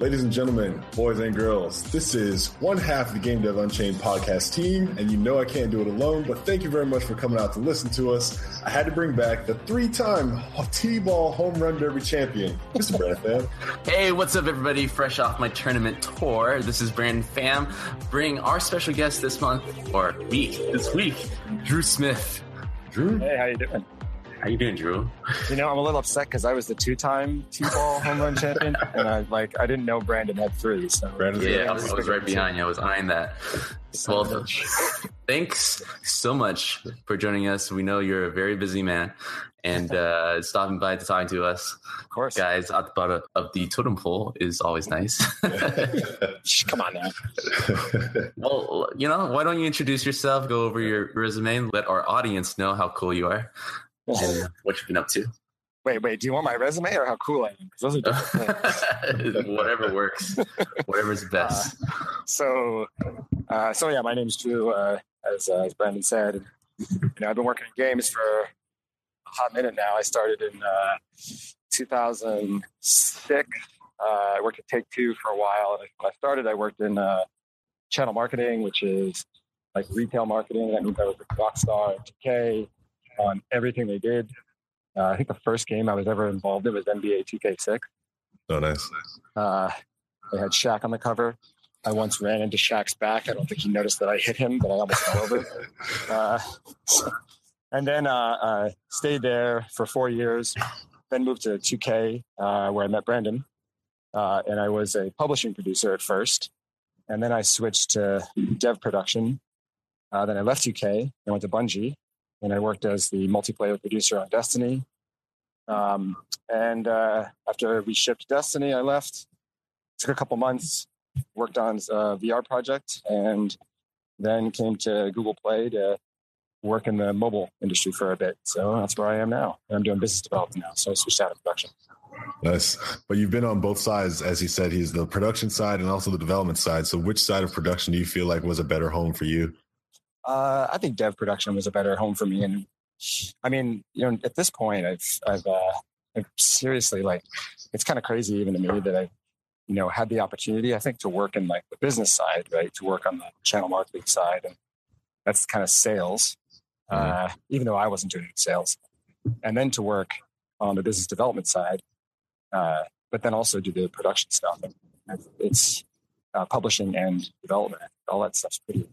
Ladies and gentlemen, boys and girls, this is one half of the Game Dev Unchained podcast team, and you know I can't do it alone, but thank you very much for coming out to listen to us. I had to bring back the three time T ball home run derby champion, Mr. Brandon Pham. Hey, what's up, everybody? Fresh off my tournament tour. This is Brandon Pham. Bring our special guest this month, or week, this week, Drew Smith. Drew? Hey, how you doing? How you doing, Drew? You know, I'm a little upset because I was the two-time T-ball home run champion, and I like I didn't know Brandon had three. So Brandon's Yeah, I was, I was right behind you. I was eyeing that. Well, thanks so much for joining us. We know you're a very busy man, and uh, stopping by to talk to us, of course, guys, at the bottom of the totem pole is always nice. Come on now. well, you know, why don't you introduce yourself, go over your resume, and let our audience know how cool you are and what you've been up to. Wait, wait. Do you want my resume or how cool I am? those are different. Whatever works, whatever's best. so, uh, so yeah, my name's Drew. Uh, as, uh, as Brandon said, you know, I've been working in games for a hot minute now. I started in uh, 2006. Uh, I worked at Take Two for a while. And when I started, I worked in uh, channel marketing, which is like retail marketing. That means I was with Rockstar and 2K on everything they did. Uh, I think the first game I was ever involved in was NBA 2K6. oh, nice. Uh, they had Shaq on the cover. I once ran into Shaq's back. I don't think he noticed that I hit him, but I almost fell over. Uh, and then uh, uh, stayed there for four years. Then moved to 2K, uh, where I met Brandon. Uh, and I was a publishing producer at first. And then I switched to dev production. Uh, then I left 2K and went to Bungie. And I worked as the multiplayer producer on Destiny. Um, and uh, after we shipped Destiny, I left. Took a couple months, worked on a VR project, and then came to Google Play to work in the mobile industry for a bit. So that's where I am now. I'm doing business development now. So I switched out of production. Nice. But you've been on both sides, as he said, he's the production side and also the development side. So which side of production do you feel like was a better home for you? Uh, I think dev production was a better home for me. And I mean, you know, at this point, I've, I've, uh, I've seriously like, it's kind of crazy even to me that I've, you know, had the opportunity, I think, to work in like the business side, right? To work on the channel marketing side. And that's kind of sales, uh, even though I wasn't doing sales. And then to work on the business development side, uh, but then also do the production stuff. And it's uh, publishing and development. All that stuff's pretty,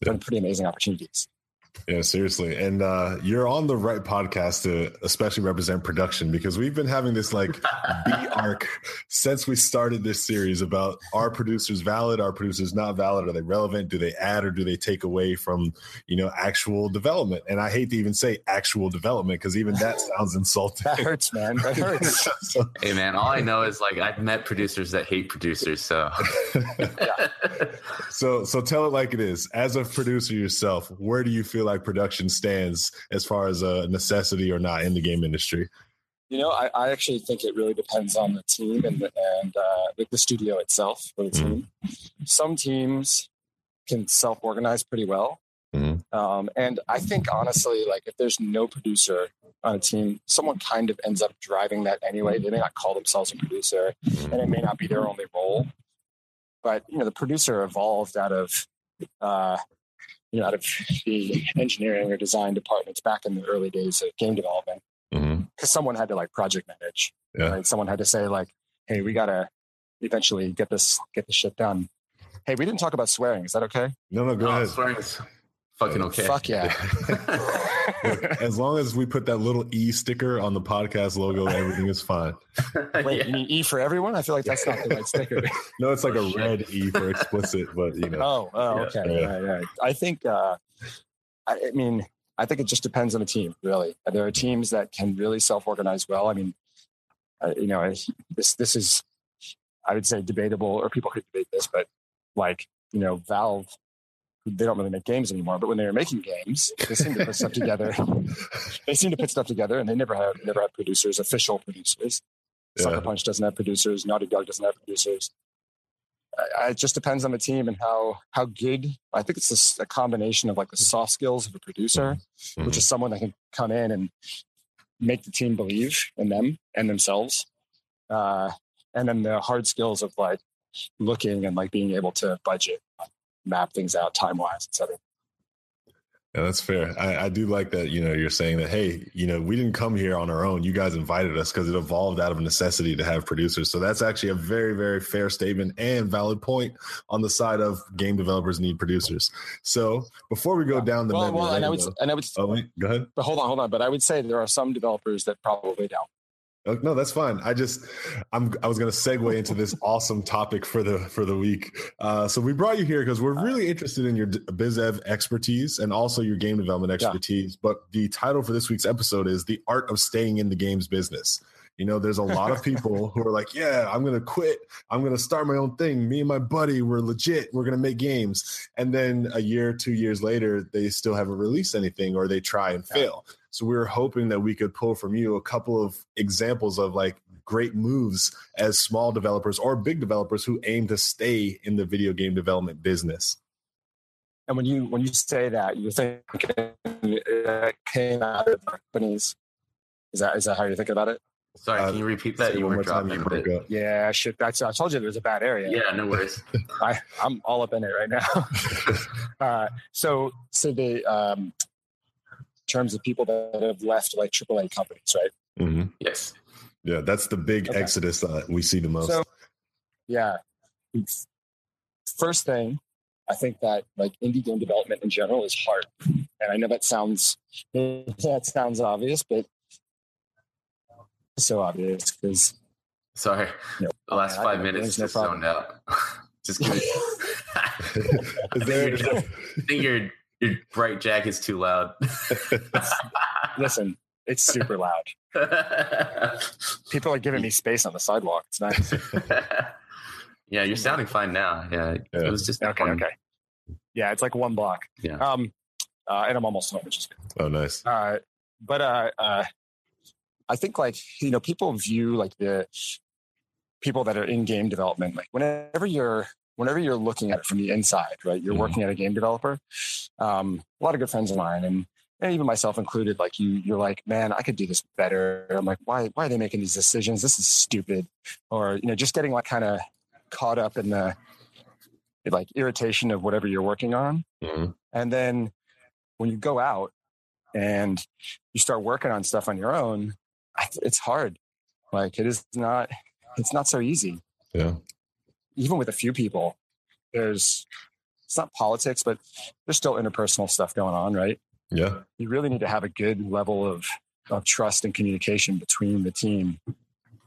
pretty amazing opportunities. Yeah, seriously. And uh, you're on the right podcast to especially represent production because we've been having this like B arc since we started this series about are producers valid, are producers not valid, are they relevant, do they add or do they take away from, you know, actual development? And I hate to even say actual development because even that sounds insulting. That hurts, man. That hurts. so, Hey man, all I know is like I've met producers that hate producers. So so so tell it like it is. As a producer yourself, where do you feel like production stands as far as a necessity or not in the game industry? You know, I, I actually think it really depends on the team and the, and uh, like the studio itself or the team. Some teams can self organize pretty well, Mhm. um, and I think honestly, like if there's no producer on a team, someone kind of ends up driving that anyway. They may not call themselves a producer, and it may not be their only role. But you know, the producer evolved out of uh, you know out of the engineering or design departments back in the early days of game development Mm-hmm. because someone had to like project manage. Yeah. Right? Someone had to say like, "Hey, we gotta eventually get this get this shit done." Hey, we didn't talk about swearing. Is that okay? No, no, go no, ahead. swearing's fucking okay. Fuck yeah. As long as we put that little E sticker on the podcast logo, everything is fine. Wait, Yeah. you mean E for everyone? I feel like that's not the right sticker. No, it's like Oh, a shit. red E for explicit, but you know. oh, oh, Yeah. okay. Yeah. Right, right. I think. Uh, I, I mean, I think it just depends on the team, really. There are teams that can really self-organize well. I mean, uh, you know, this this is, I would say, debatable, or people could debate this, but like you know, Valve, they don't really make games anymore. But when they were making games, they seem to put stuff together. they seem to put stuff together, and they never have never have producers, official producers. Yeah. Sucker Punch doesn't have producers. Naughty Dog doesn't have producers. I- It just depends on the team and how how good. I think it's a, a combination of like the soft skills of a producer, Mhm. which is someone that can come in and make the team believe in them and themselves, uh, and then the hard skills of like looking and like being able to budget, map things out time wise, etc. Yeah, that's fair. I, I do like that. You know, you're saying that, hey, you know, we didn't come here on our own. You guys invited us because it evolved out of necessity to have producers. So that's actually a very, very fair statement and valid point on the side of game developers need producers. So before we go down the Well, memory well, and I would, though- and I would, oh wait, go ahead. but hold on, hold on. But I would say there are some developers that probably don't. Oh, no, that's fine. I just I'm I was going to segue into this awesome topic for the for the week. Uh, so we brought you here because we're really interested in your biz dev expertise and also your game development Yeah. expertise. But the title for this week's episode is the art of staying in the games business. You know, there's a lot of people who are like, "Yeah, I'm going to quit. I'm going to start my own thing. Me and my buddy, we're legit. We're going to make games." And then a year, two years later, they still haven't released anything, or they try and Yeah. fail. So we were hoping that we could pull from you a couple of examples of like great moves as small developers or big developers who aim to stay in the video game development business. And when you when you say that, you're thinking it came out of companies. Is that is that how you think about it? Sorry, Uh, can you repeat that? Say You one were more time, dropping you a bit. broke up. Yeah, shit. That's I told you there was a bad area. Yeah, no worries. I, I'm all up in it right now. uh, so, so the um, in terms of people that have left like AAA companies, right? Mhm. yes. Yeah, that's the big Okay. exodus that we see the most. So, yeah. First thing, I think that like indie game development in general is hard, and I know that sounds that sounds obvious, but it's so obvious because Sorry. No. The last I- five I- minutes there's no just zoned out. just kidding. Is there- I think your your bright jacket's too loud. listen, it's super loud. People are giving me space on the sidewalk. It's nice. yeah, you're sounding fine now. Yeah, Yeah. it was just Okay, one- okay. Yeah, it's like one block. Yeah. Um, uh, and I'm almost home, which is good. oh, nice. Uh, but uh, uh, I think like you know people view like the people that are in game development like whenever you're whenever you're looking at it from the inside, right? You're Mhm. working at a game developer. Um, a lot of good friends of mine and. And even myself included, like you, you're like, man, I could do this better. I'm like, why, why are they making these decisions? This is stupid. Or, you know, just getting like kind of caught up in the like irritation of whatever you're working on. Mhm. And then when you go out and you start working on stuff on your own, it's hard. Like it is not, it's not so easy. Yeah. Even with a few people, there's, it's not politics, but there's still interpersonal stuff going on, right? Yeah. You really need to have a good level of, of trust and communication between the team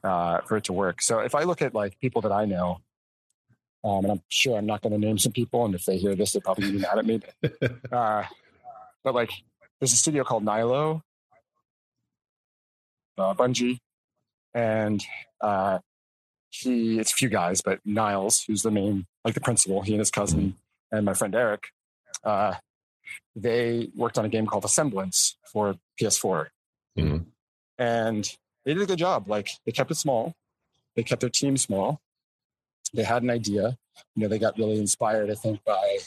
uh, for it to work. So if I look at like people that I know, um, and I'm sure I'm not going to name some people, and if they hear this, they're probably gonna be mad at me. Uh, but like, there's a studio called Nilo, uh, Bungie, and uh, he it's a few guys, but Niles, who's the main like the principal, he and his cousin and my friend Eric, uh, they worked on a game called Asemblance for PS4, Mhm. and they did a good job. Like they kept it small, they kept their team small. They had an idea. You know, they got really inspired, I think, by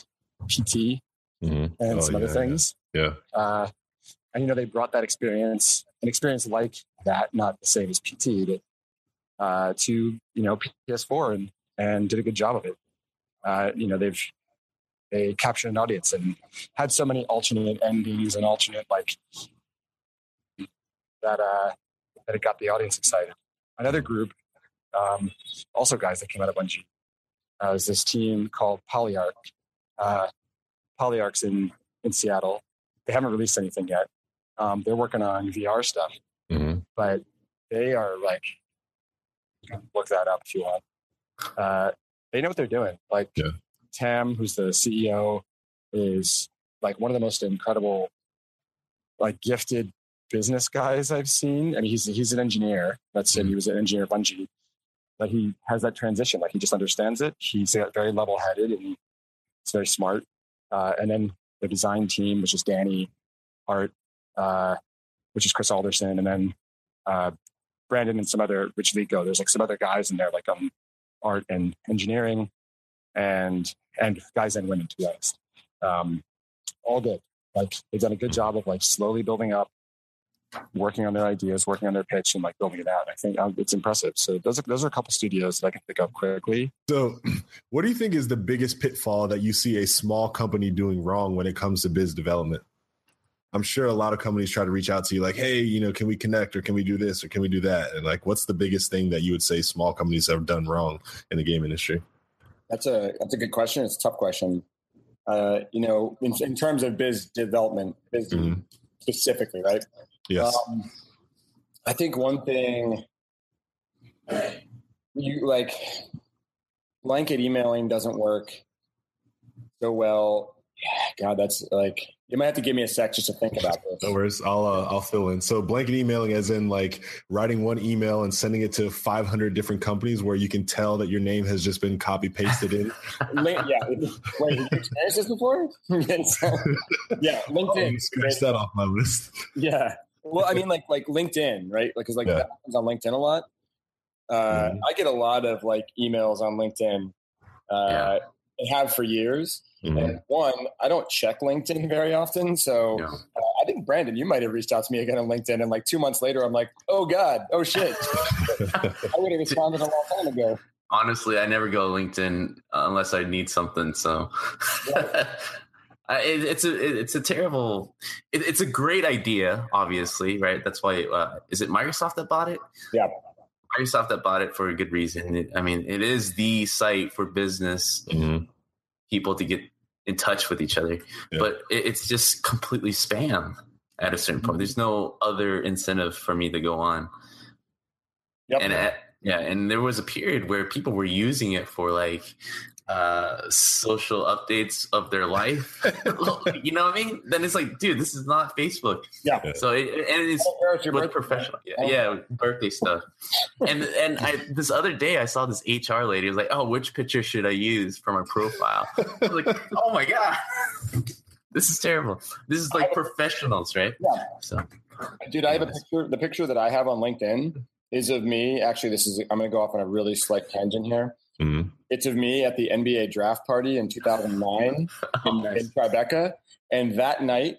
PT Mhm. and Oh, some other yeah, things. Yeah. Uh, and you know, they brought that experience, an experience like that, not the same as PT, but uh, to you know PS4 and and did a good job of it. Uh, you know, they've they captured an audience and had so many alternate endings and alternate like that uh, that it got the audience excited. Another group, um, also guys that came out of Bungie, uh, is this team called Polyarc. Uh, Polyarc's in in Seattle. They haven't released anything yet. Um, they're working on VR stuff, Mhm. but they are like, look that up if you want. Uh, they know what they're doing. Like Yeah. Tam, who's the CEO, is like one of the most incredible like gifted business guys I've seen. I mean, he's he's an engineer. That's it. He was an engineer at Bungie, but he has that transition. Like he just understands it. He's very level headed and he's very smart. Uh, and then the design team, which is Danny, art, uh, which is Chris Alderson, and then uh, Brandon and some other Rich Vico. There's like some other guys in there, like um, art and engineering, and and guys and women to be honest. Um, all good. Like they've done a good job of like slowly building up, working on their ideas, working on their pitch, and like building it out. I think um, it's impressive. So those are those are a couple studios that I can pick up quickly. So, what do you think is the biggest pitfall that you see a small company doing wrong when it comes to biz development? I'm sure a lot of companies try to reach out to you like, hey, you know, can we connect or can we do this or can we do that? And like, what's the biggest thing that you would say small companies have done wrong in the game industry? That's a that's a good question. It's a tough question. Uh, you know, in, in terms of biz development, biz mm-hmm. specifically, right? Yes. Um, I think one thing you like blanket emailing doesn't work so well. Yeah, God, that's like you might have to give me a sec just to think about this. No worries. I'll uh, I'll fill in. So blanket emailing, as in like writing one email and sending it to 500 different companies, where you can tell that your name has just been copy pasted in. yeah. Wait, you experienced this before? yeah, LinkedIn. Oh, scratch that off my list. Yeah. Well, I mean, like like LinkedIn, right? Like, because like yeah. that happens on LinkedIn a lot. Uh, mm-hmm. I get a lot of like emails on LinkedIn. Uh, yeah. And have for years Mm-hmm. And one, I don't check LinkedIn very often. So yeah. uh, I think, Brandon, you might have reached out to me again on LinkedIn. And like two months later, I'm like, oh God, oh shit. I would have responded a long time ago. Honestly, I never go LinkedIn unless I need something. So. Yeah. It, it's a it's a terrible it, it's a great idea obviously right that's why uh, is it microsoft that bought it yeah microsoft that bought it for a good reason it, i mean it is the site for business mm-hmm. People to get in touch with each other. Yeah. But it, it's just completely spam at a certain point. There's no other incentive for me to go on. Yep. And at, yeah, and there was a period where people were using it for like uh, social updates of their life. you know what I mean? Then it's like, dude, this is not Facebook. Yeah. So it, and it's oh, with professional. Yeah, oh. yeah, birthday stuff. and and I this other day I saw this HR lady was like, oh, which picture should I use for my profile? I was like, oh my god, this is terrible. This is like professionals, right? Yeah. So, dude, I have a picture. The picture that I have on LinkedIn is of me. Actually, this is. I'm going to go off on a really slight tangent here. Mm-hmm. It's of me at the NBA draft party in 2009 oh, in, nice. in Tribeca. And that night,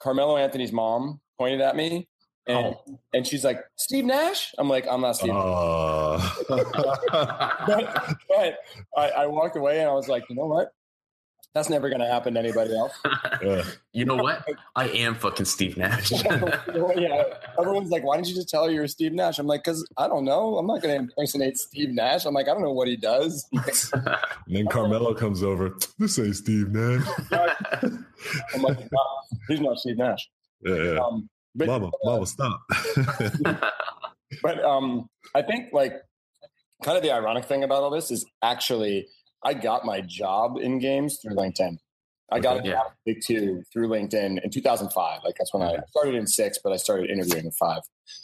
Carmelo Anthony's mom pointed at me and, oh. and she's like, Steve Nash? I'm like, I'm not Steve. Uh. but, but I, I, walked away and I was like, you know what? That's never going to happen to anybody else. You know what? I am fucking Steve Nash. yeah. Everyone's like, why didn't you just tell her you're Steve Nash? I'm like, because I don't know. I'm not going to impersonate Steve Nash. I'm like, I don't know what he does. and then Carmelo comes over. This ain't Steve Nash. I'm like, he's not Steve Nash. Yeah. yeah. Um, but, mama, uh, mama, stop. but um, I think like kind of the ironic thing about all this is actually I got my job in games through LinkedIn. I got okay, a job yeah. big two through LinkedIn in 2005. Like that's when I started in six, but I started interviewing in 5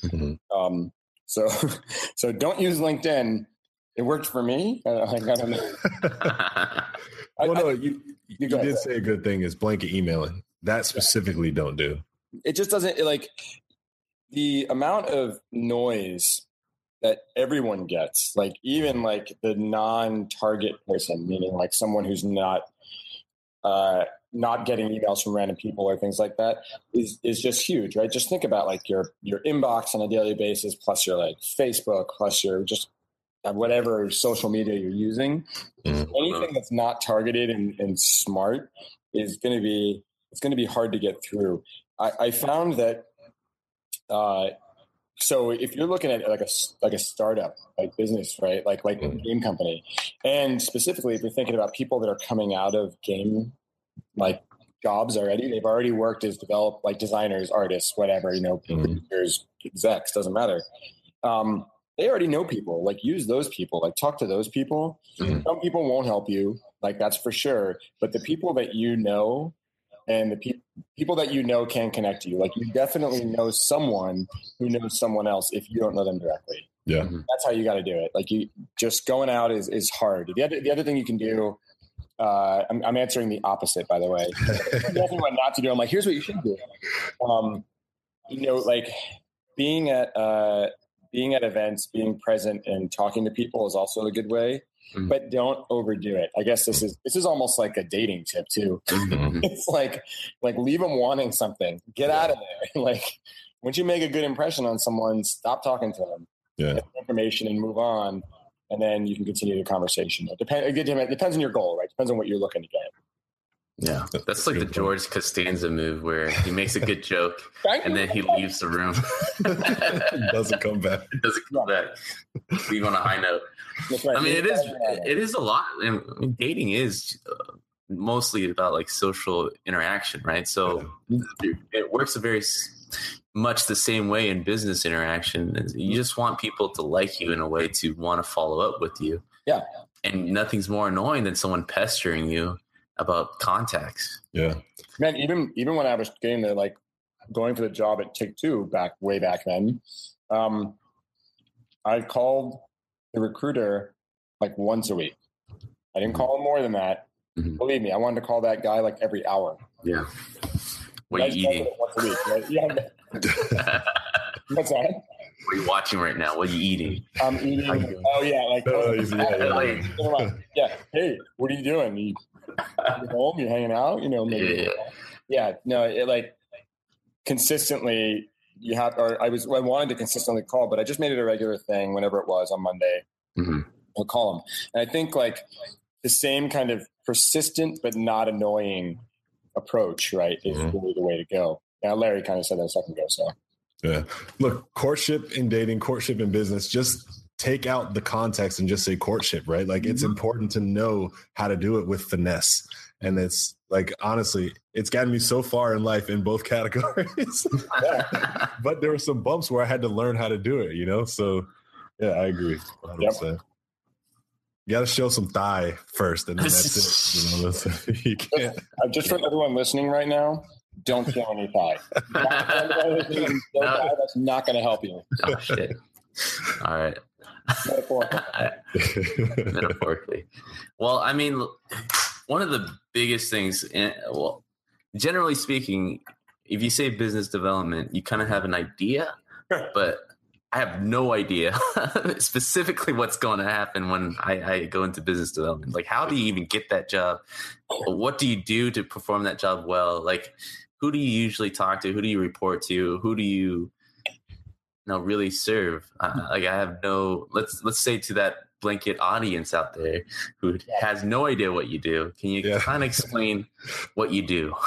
mm-hmm. Um, so, so don't use LinkedIn. It worked for me. Uh, I don't know. well, no, you, you, you did say a good thing is blanket emailing. That specifically yeah. don't do. It just doesn't like the amount of noise that everyone gets like even like the non-target person meaning like someone who's not uh not getting emails from random people or things like that is is just huge right? Just think about like your your inbox on a daily basis plus your like facebook plus your just uh, whatever social media you're using. Mm-hmm. anything that's not targeted and, and smart is going to be it's going to be hard to get through. I, I found that uh, so if you're looking at like a like a startup like business right like like mm-hmm. a game company and specifically if you're thinking about people that are coming out of game like jobs already they've already worked as develop like designers artists whatever you know mm-hmm. producers execs doesn't matter um, they already know people like use those people like talk to those people mm-hmm. some people won't help you like that's for sure but the people that you know and the pe- people that you know can connect to you. Like you definitely know someone who knows someone else if you don't know them directly. Yeah. That's how you got to do it. Like you just going out is, is hard. The other, the other thing you can do, uh, I'm, I'm answering the opposite, by the way. What not to do. I'm like, here's what you should do. Um, you know, like being at, uh, being at events, being present and talking to people is also a good way, Mhm. but don't overdo it. I guess this is, this is almost like a dating tip too. Mhm. it's like, like leave them wanting something, get out of there. like once you make a good impression on someone, stop talking to them Yeah. get information and move on, and then you can continue the conversation. It, depend, it depends on your goal, right? Depends on what you're looking to get. Yeah, that's like the George Costanza move where he makes a good joke and then he leaves the room. Doesn't come back. It doesn't come back. Leave on a high note. Right. I mean, it is it is a lot. I mean, dating is uh, mostly about like social interaction, right? So it, it works a very much the same way in business interaction. You just want people to like you in a way to want to follow up with you. Yeah. And nothing's more annoying than someone pestering you about contacts. Yeah. Man, even even when I was getting there, like going for the job at Take Two back way back then, um, I called the recruiter like once a week. I didn't call him more than that. Mhm. Believe me, I wanted to call that guy like every hour. Yeah. What are you eating? Once a week, right? Yeah. What's that? What are you watching right now? What are you eating? I'm eating. Oh yeah, like Oh, easy, yeah, yeah. Like, yeah. Hey, what are you doing? You, you home? you're hanging out? You know, maybe. Yeah. Yeah. No, it like consistently. You have, or I was, I wanted to consistently call, but I just made it a regular thing whenever it was on Monday. Mhm. I'll call them, and I think like the same kind of persistent but not annoying approach, right, is Mhm. really the way to go. Now, Larry kind of said that a second ago, so Yeah. Look, courtship in dating, courtship in business, just take out the context and just say courtship, right? Like it's important to know how to do it with finesse. And it's like, honestly, it's gotten me so far in life in both categories. but there were some bumps where I had to learn how to do it, you know? So, yeah, I agree. 100%. You got to show some thigh first, and then that's it. You know, that's, you can't. uh, just for everyone listening right now, don't show any thigh. Don't thigh, That's not going to help you. oh shit. All right. Metaphorically. metaphorically. Well, I mean, one of the biggest things, in, well, generally speaking, if you say business development, you kind of have an idea, but I have no idea specifically what's going to happen when I, I go into business development. Like, how do you even get that job? What do you do to perform that job well? Like, who do you usually talk to? Who do you report to? Who do you no really serve uh, like i have no let's let's say to that blanket audience out there who has no idea what you do can you Yeah. kind of explain what you do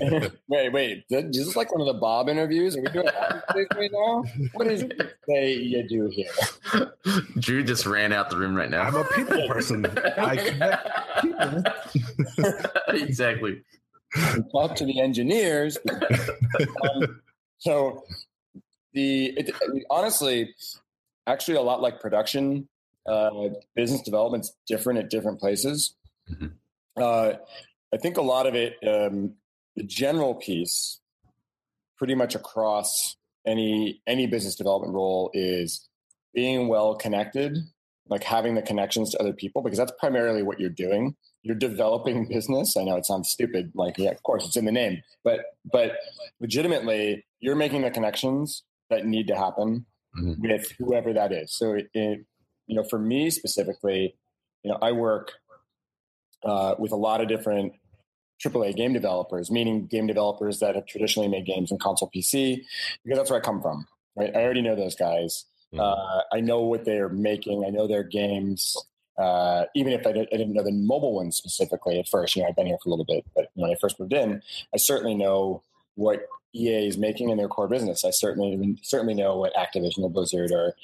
wait, wait. This is this like one of the Bob interviews? Are we doing Bob interviews right now? What is it say you do here? drew just ran out the room right now I'm a people person. I people. exactly Talk to the engineers. Um, so the it, honestly, actually, a lot like production, uh, business development's different at different places. Mhm. Uh, I think a lot of it, um, the general piece, pretty much across any any business development role is being well connected, like having the connections to other people, because that's primarily what you're doing. You're developing business. I know it sounds stupid, like yeah, of course it's in the name, but but legitimately, you're making the connections that need to happen Mhm. with whoever that is. So it, it, you know, for me specifically, you know, I work uh, with a lot of different AAA game developers, meaning game developers that have traditionally made games in console PC, because that's where I come from. Right, I already know those guys. Mhm. Uh, I know what they're making. I know their games. Uh, even if I, did, I didn't know the mobile ones specifically at first, you know, I've been here for a little bit, but when I first moved in, I certainly know what EA is making in their core business. I certainly certainly know what Activision or Blizzard or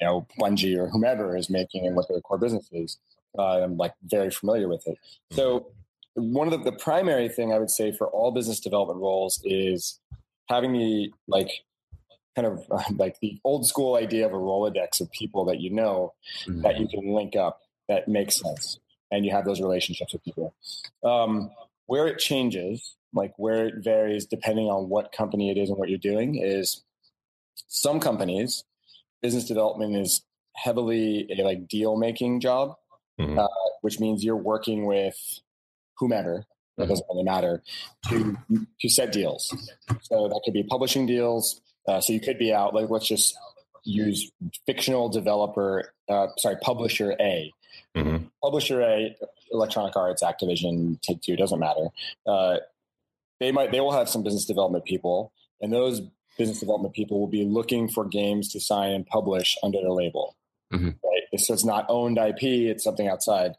you know Bungie or whomever is making and what their core business is. Uh, I'm like very familiar with it. So one of the, the primary thing I would say for all business development roles is having the like kind of uh, like the old school idea of a Rolodex of people that you know Mhm. that you can link up that makes sense and you have those relationships with people. Um, where it changes like where it varies depending on what company it is and what you're doing is some companies business development is heavily a like deal making job mm-hmm. uh, which means you're working with whomever that mm-hmm. doesn't really matter to to set deals so that could be publishing deals uh, so you could be out like let's just use fictional developer uh, sorry publisher a mm-hmm. publisher a electronic arts activision take two doesn't matter uh, they might they will have some business development people, and those business development people will be looking for games to sign and publish under their label. Mm-hmm. Right? So it's not owned IP; it's something outside.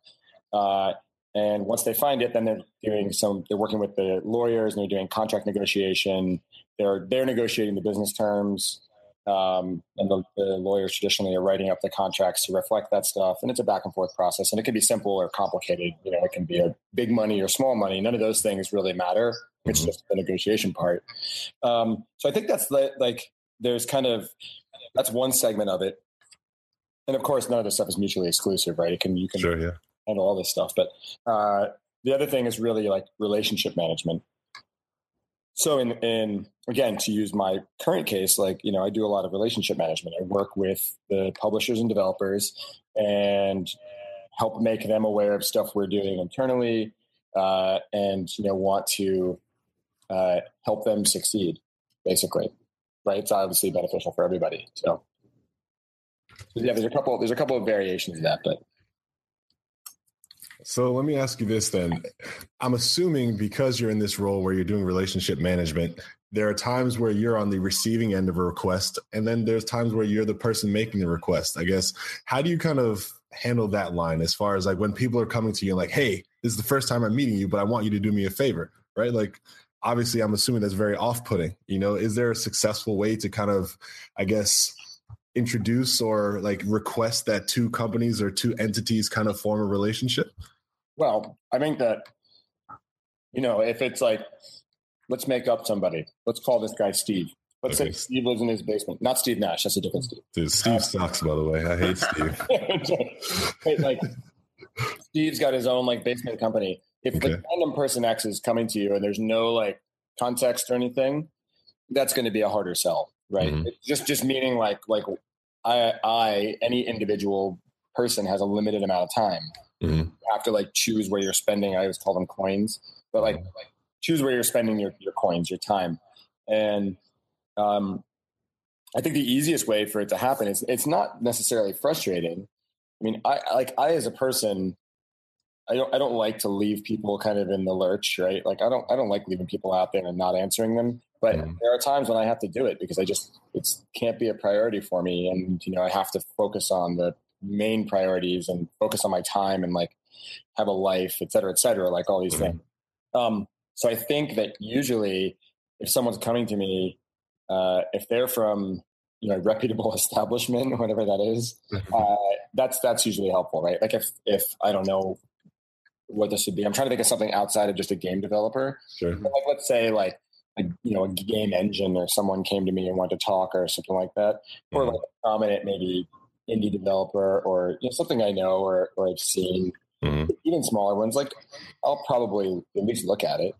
Uh, and once they find it, then they're doing some. They're working with the lawyers and they're doing contract negotiation. They're they're negotiating the business terms. Um, and the, the, lawyers traditionally are writing up the contracts to reflect that stuff. And it's a back and forth process, and it can be simple or complicated. You know, it can be a big money or small money. None of those things really matter. It's mm-hmm. just the negotiation part. Um, so I think that's the, like there's kind of that's one segment of it, and of course none of this stuff is mutually exclusive, right? It can you can sure, yeah. handle all this stuff, but uh, the other thing is really like relationship management. So in in again to use my current case, like you know I do a lot of relationship management. I work with the publishers and developers and help make them aware of stuff we're doing internally, uh, and you know want to uh, help them succeed, basically. Right? It's obviously beneficial for everybody. So, yeah, there's a couple. There's a couple of variations of that, but so let me ask you this then. I'm assuming because you're in this role where you're doing relationship management, there are times where you're on the receiving end of a request, and then there's times where you're the person making the request. I guess, how do you kind of handle that line as far as like when people are coming to you like, hey, this is the first time I'm meeting you, but I want you to do me a favor, right? Like, obviously i'm assuming that's very off-putting you know is there a successful way to kind of i guess introduce or like request that two companies or two entities kind of form a relationship well i think that you know if it's like let's make up somebody let's call this guy steve let's okay. say steve lives in his basement not steve nash that's a different steve Dude, steve uh, sucks by the way i hate steve like steve's got his own like basement company if okay. the random person X is coming to you and there's no like context or anything, that's going to be a harder sell, right? Mm-hmm. Just just meaning like like I I any individual person has a limited amount of time. Mm-hmm. You have to like choose where you're spending. I always call them coins, but like, mm-hmm. like choose where you're spending your, your coins, your time. And um, I think the easiest way for it to happen is it's not necessarily frustrating. I mean, I like I as a person I don't I don't like to leave people kind of in the lurch, right? Like I don't I don't like leaving people out there and not answering them. But mm. there are times when I have to do it because I just it can't be a priority for me, and you know I have to focus on the main priorities and focus on my time and like have a life, et cetera, et cetera, like all these mm. things. Um, so I think that usually if someone's coming to me, uh, if they're from you know reputable establishment, whatever that is, uh, that's that's usually helpful, right? Like if if I don't know what this would be. I'm trying to think of something outside of just a game developer. Sure. Like let's say like a, you know a game engine or someone came to me and wanted to talk or something like that, mm-hmm. or like a prominent maybe indie developer or you know something I know or or I've seen. Mm-hmm. Even smaller ones, like I'll probably at least look at it.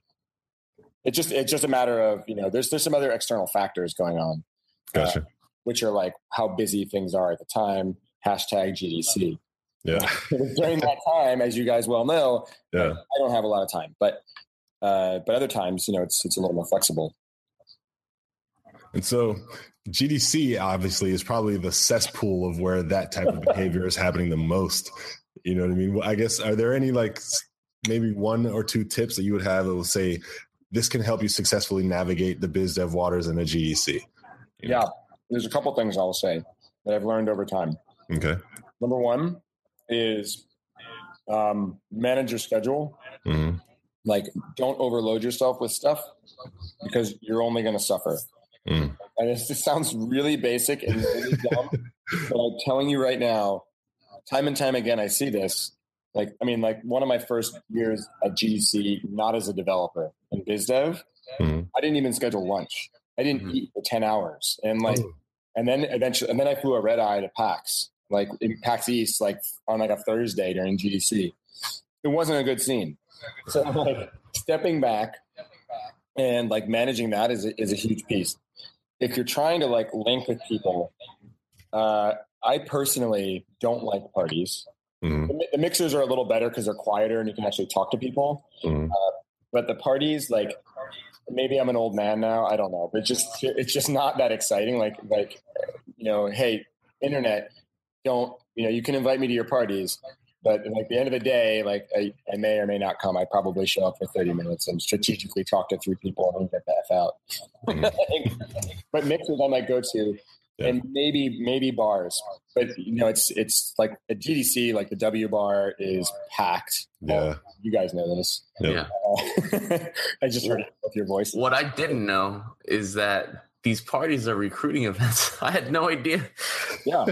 It's just it's just a matter of you know there's there's some other external factors going on, uh, gotcha. Uh, which are like how busy things are at the time. Hashtag GDC. Yeah. During that time, as you guys well know, yeah. I don't have a lot of time, but uh, but other times, you know, it's it's a little more flexible. And so GDC obviously is probably the cesspool of where that type of behavior is happening the most. You know what I mean? I guess are there any like maybe one or two tips that you would have that will say this can help you successfully navigate the biz dev waters in a GDC? Yeah, there's a couple things I'll say that I've learned over time. Okay. Number one, is um, manage your schedule. Mm-hmm. Like, don't overload yourself with stuff because you're only going to suffer. Mm. And this just sounds really basic and really dumb, but I'm telling you right now, time and time again, I see this. Like, I mean, like one of my first years at GDC, not as a developer in BizDev, mm. I didn't even schedule lunch. I didn't mm. eat for 10 hours. And like, oh. and then eventually, and then I flew a red eye to PAX like in PAX East, like on like a Thursday during GDC. It wasn't a good scene. So I'm like stepping back and like managing that is a, is a huge piece. If you're trying to like link with people, uh, I personally don't like parties. Mm-hmm. The, the, mixers are a little better because they're quieter and you can actually talk to people. Mm-hmm. Uh, but the parties, like maybe I'm an old man now. I don't know, but just it's just not that exciting. Like like you know, hey, internet, don't you know? You can invite me to your parties, but like the end of the day, like I, I, may or may not come. I probably show up for 30 minutes and strategically talk to three people and get the F out. Mm-hmm. but mixers I might go to yeah. and maybe maybe bars. But you know, it's it's like a GDC, like the W bar is packed. Yeah, you guys know this. Yeah, uh, I just heard it with your voice. What I didn't know is that these parties are recruiting events. I had no idea. Yeah.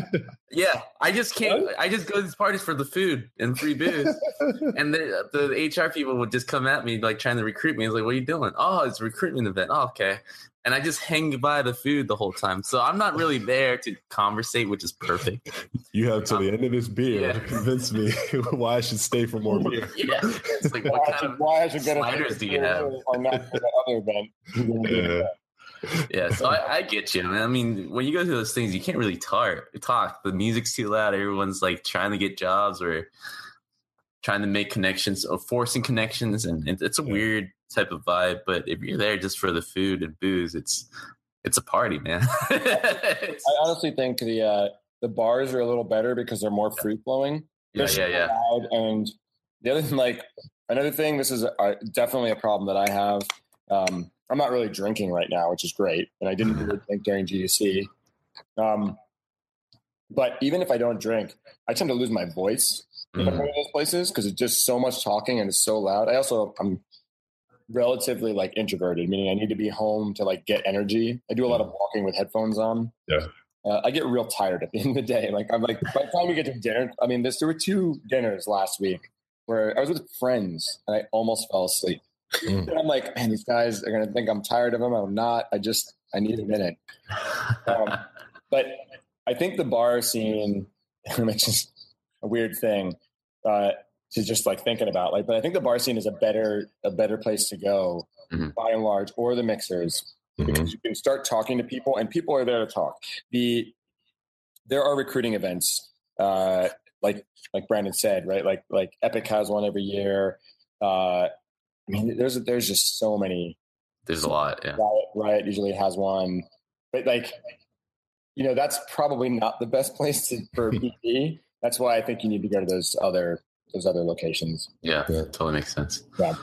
yeah. I just can't, I just go to these parties for the food and free booze. and the, the HR people would just come at me, like trying to recruit me. I was like, what are you doing? Oh, it's a recruitment event. Oh, okay and I just hang by the food the whole time. So I'm not really there to conversate, which is perfect. You have to um, the end of this beer yeah. to convince me why I should stay for more beer. Yeah, it's like what kind of why I should get sliders do you have? Or not for the other event. Yeah. Yeah, so I, I, get you, man. I mean, when you go through those things, you can't really talk. Talk. The music's too loud. Everyone's like trying to get jobs or trying to make connections or forcing connections, and it's a weird type of vibe. But if you're there just for the food and booze, it's it's a party, man. I honestly think the uh, the bars are a little better because they're more free flowing. Yeah, yeah, yeah. And the other thing, like another thing, this is a, definitely a problem that I have. Um, I'm not really drinking right now, which is great, and I didn't really drink during GDC. Um, but even if I don't drink, I tend to lose my voice mm-hmm. in those places because it's just so much talking and it's so loud. I also I'm relatively like introverted, meaning I need to be home to like get energy. I do a lot of walking with headphones on. Yeah. Uh, I get real tired at the end of the day. Like I'm like by the time we get to dinner, I mean, this, there were two dinners last week where I was with friends and I almost fell asleep. Mm. And I'm like, man, these guys are gonna think I'm tired of them. I'm not. I just I need a minute. Um, but I think the bar scene, which is a weird thing, uh, to just like thinking about like but i think the bar scene is a better a better place to go mm-hmm. by and large or the mixers mm-hmm. because you can start talking to people and people are there to talk the there are recruiting events uh like like brandon said right like like epic has one every year uh i mean there's there's just so many there's a lot yeah riot, riot usually has one but like you know that's probably not the best place to, for pp that's why i think you need to go to those other those other locations. Yeah, yeah. totally makes sense. Yeah.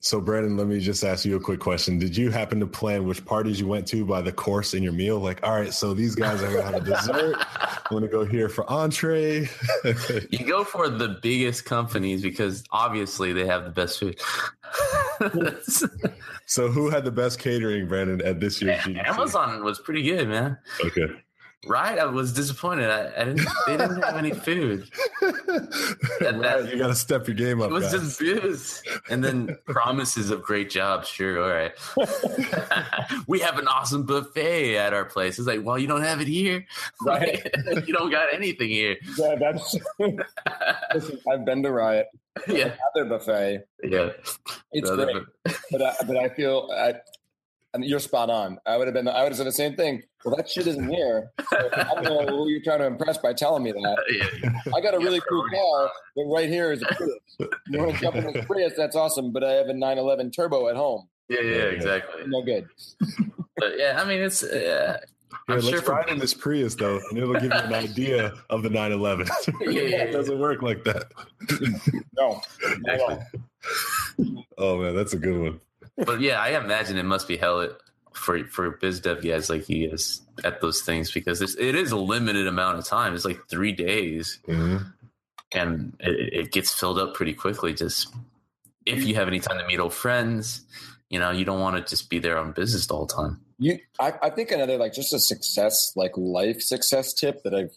So, Brandon, let me just ask you a quick question. Did you happen to plan which parties you went to by the course in your meal? Like, all right, so these guys are going to have a dessert. I'm going to go here for entree. you go for the biggest companies because obviously they have the best food. so, who had the best catering, Brandon, at this year's GDC? Amazon was pretty good, man. Okay. Right, I was disappointed. I, I didn't. They didn't have any food. And right, that, you got to step your game up. It was guys. just booze, and then promises of great jobs. Sure, all right. we have an awesome buffet at our place. It's like, well, you don't have it here. Right, you don't got anything here. Yeah, that's. Listen, I've been to Riot. Yeah, their buffet. Yeah, it's great, but I, but I feel I, and you're spot on. I would have been. I would have said the same thing. Well, that shit isn't here. So I don't know who you're trying to impress by telling me that. Yeah. I got a really cool car, but right here is a Prius. You want to jump in the Prius? That's awesome. But I have a 911 turbo at home. Yeah, yeah, exactly. No good. But yeah, I mean, it's. Uh, Here, let's sure ride in this Prius though, and it'll give you an idea of the 911. yeah, yeah, it doesn't work like that. no. Exactly. oh man, that's a good one but yeah, I imagine it must be hell for for biz dev guys like you guys at those things because it's, it is a limited amount of time. It's like three days, mm-hmm. and it, it, gets filled up pretty quickly. Just if you have any time to meet old friends, you know, you don't want to just be there on business the whole time. You, I, I think another like just a success, like life success tip that I've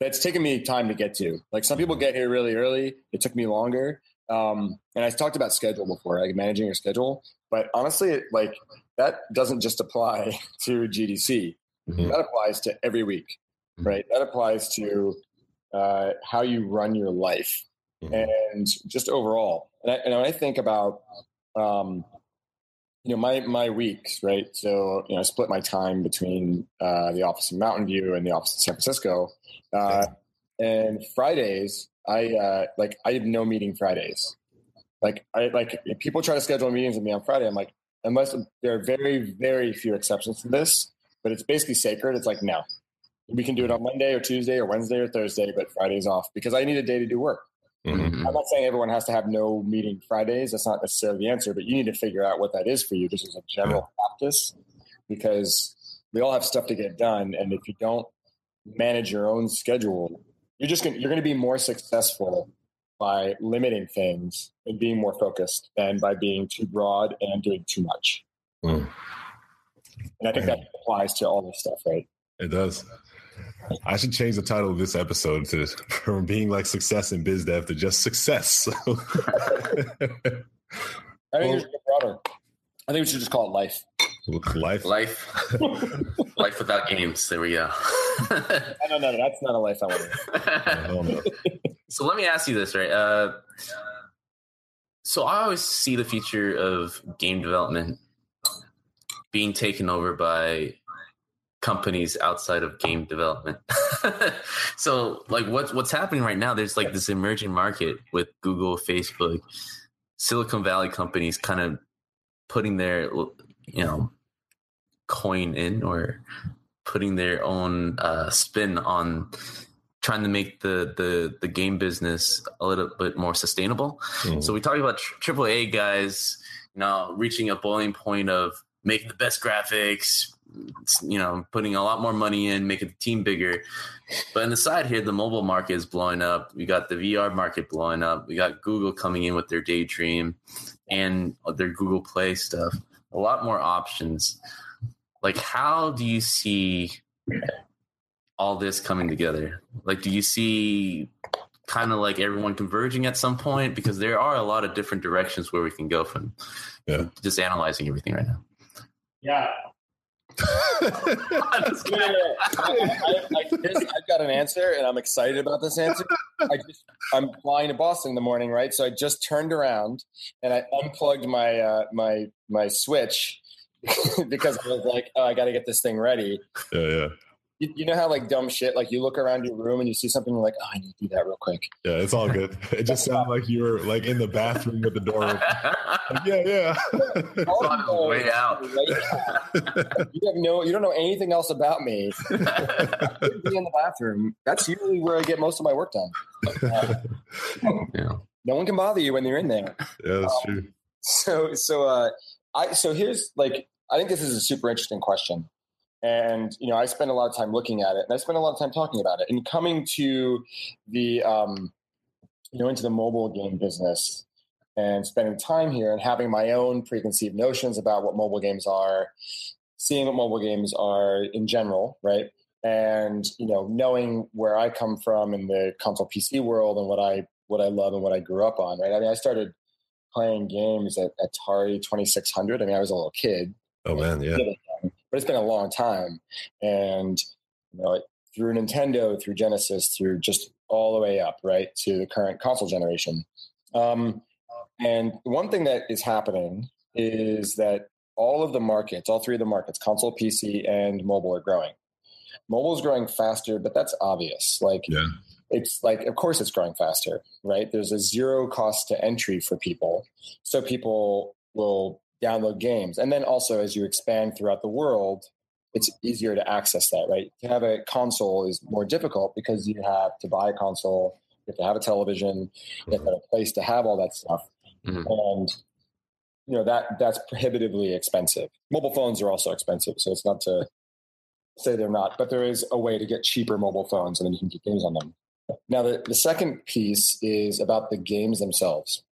that's taken me time to get to. Like some people get here really early. It took me longer. Um, and I talked about schedule before, like managing your schedule. But honestly, it, like that doesn't just apply to GDC. Mm-hmm. That applies to every week, mm-hmm. right? That applies to uh, how you run your life mm-hmm. and just overall. And, I, and when I think about um, you know, my my weeks, right? So, you know, I split my time between uh, the office in Mountain View and the office in San Francisco. Uh, and Fridays, I uh, like I have no meeting Fridays. Like I like if people try to schedule meetings with me on Friday, I'm like, unless there are very very few exceptions to this, but it's basically sacred. It's like no, we can do it on Monday or Tuesday or Wednesday or Thursday, but Friday's off because I need a day to do work. Mm-hmm. I'm not saying everyone has to have no meeting Fridays. That's not necessarily the answer, but you need to figure out what that is for you just as a general practice because we all have stuff to get done. And if you don't manage your own schedule, you're just going to, you're going to be more successful by limiting things and being more focused than by being too broad and doing too much. Mm. And I think that applies to all this stuff, right? It does. I should change the title of this episode to from being like success in biz dev to just success. I think well, broader. I think we should just call it life. Life, life, life without games. There we go. no, no, no, that's not a life I want. so let me ask you this, right? Uh, so I always see the future of game development being taken over by companies outside of game development. so like what's what's happening right now, there's like this emerging market with Google, Facebook, Silicon Valley companies kind of putting their you know coin in or putting their own uh, spin on trying to make the the the game business a little bit more sustainable. Mm-hmm. So we talked about triple A guys, you know, reaching a boiling point of making the best graphics, you know, putting a lot more money in, making the team bigger. But in the side here, the mobile market is blowing up. We got the VR market blowing up. We got Google coming in with their Daydream and their Google Play stuff. A lot more options. Like, how do you see all this coming together? Like, do you see kind of like everyone converging at some point? Because there are a lot of different directions where we can go from, yeah. just analyzing everything right now. Yeah, I, have got an answer, and I'm excited about this answer. I just, I'm flying to Boston in the morning, right? So I just turned around and I unplugged my uh, my my switch because I was like, oh, I got to get this thing ready. Yeah, yeah you, you, know how like dumb shit, like you look around your room and you see something, you're like, oh, I need to do that real quick. Yeah, it's all good. It just sounded like you were like in the bathroom with the door open. Like, yeah, yeah. on the way out. you have no, you don't know anything else about me. be in the bathroom. That's usually where I get most of my work done. Uh, yeah. No one can bother you when you're in there. Yeah, that's um, true. So, so, uh, I, so here's like, I think this is a super interesting question. And you know, I spend a lot of time looking at it, and I spend a lot of time talking about it. And coming to the, um, you know, into the mobile game business, and spending time here, and having my own preconceived notions about what mobile games are, seeing what mobile games are in general, right? And you know, knowing where I come from in the console PC world and what I what I love and what I grew up on, right? I mean, I started playing games at Atari 2600. I mean, I was a little kid. Oh man, yeah but it's been a long time. And you know, through Nintendo, through Genesis, through just all the way up, right, to the current console generation. Um, and one thing that is happening is that all of the markets, all three of the markets, console, PC, and mobile, are growing. Mobile is growing faster, but that's obvious. Like, yeah. It's like, of course, it's growing faster, right? There's a zero cost to entry for people, so people will download games. And then also as you expand throughout the world, it's easier to access that, right? To have a console is more difficult because you have to buy a console, you have to have a television, you have to have a place to have all that stuff. Mm-hmm. And you know that that's prohibitively expensive. Mobile phones are also expensive, so it's not to say they're not, but there is a way to get cheaper mobile phones and then you can get games on them. Now the, the second piece is about the games themselves.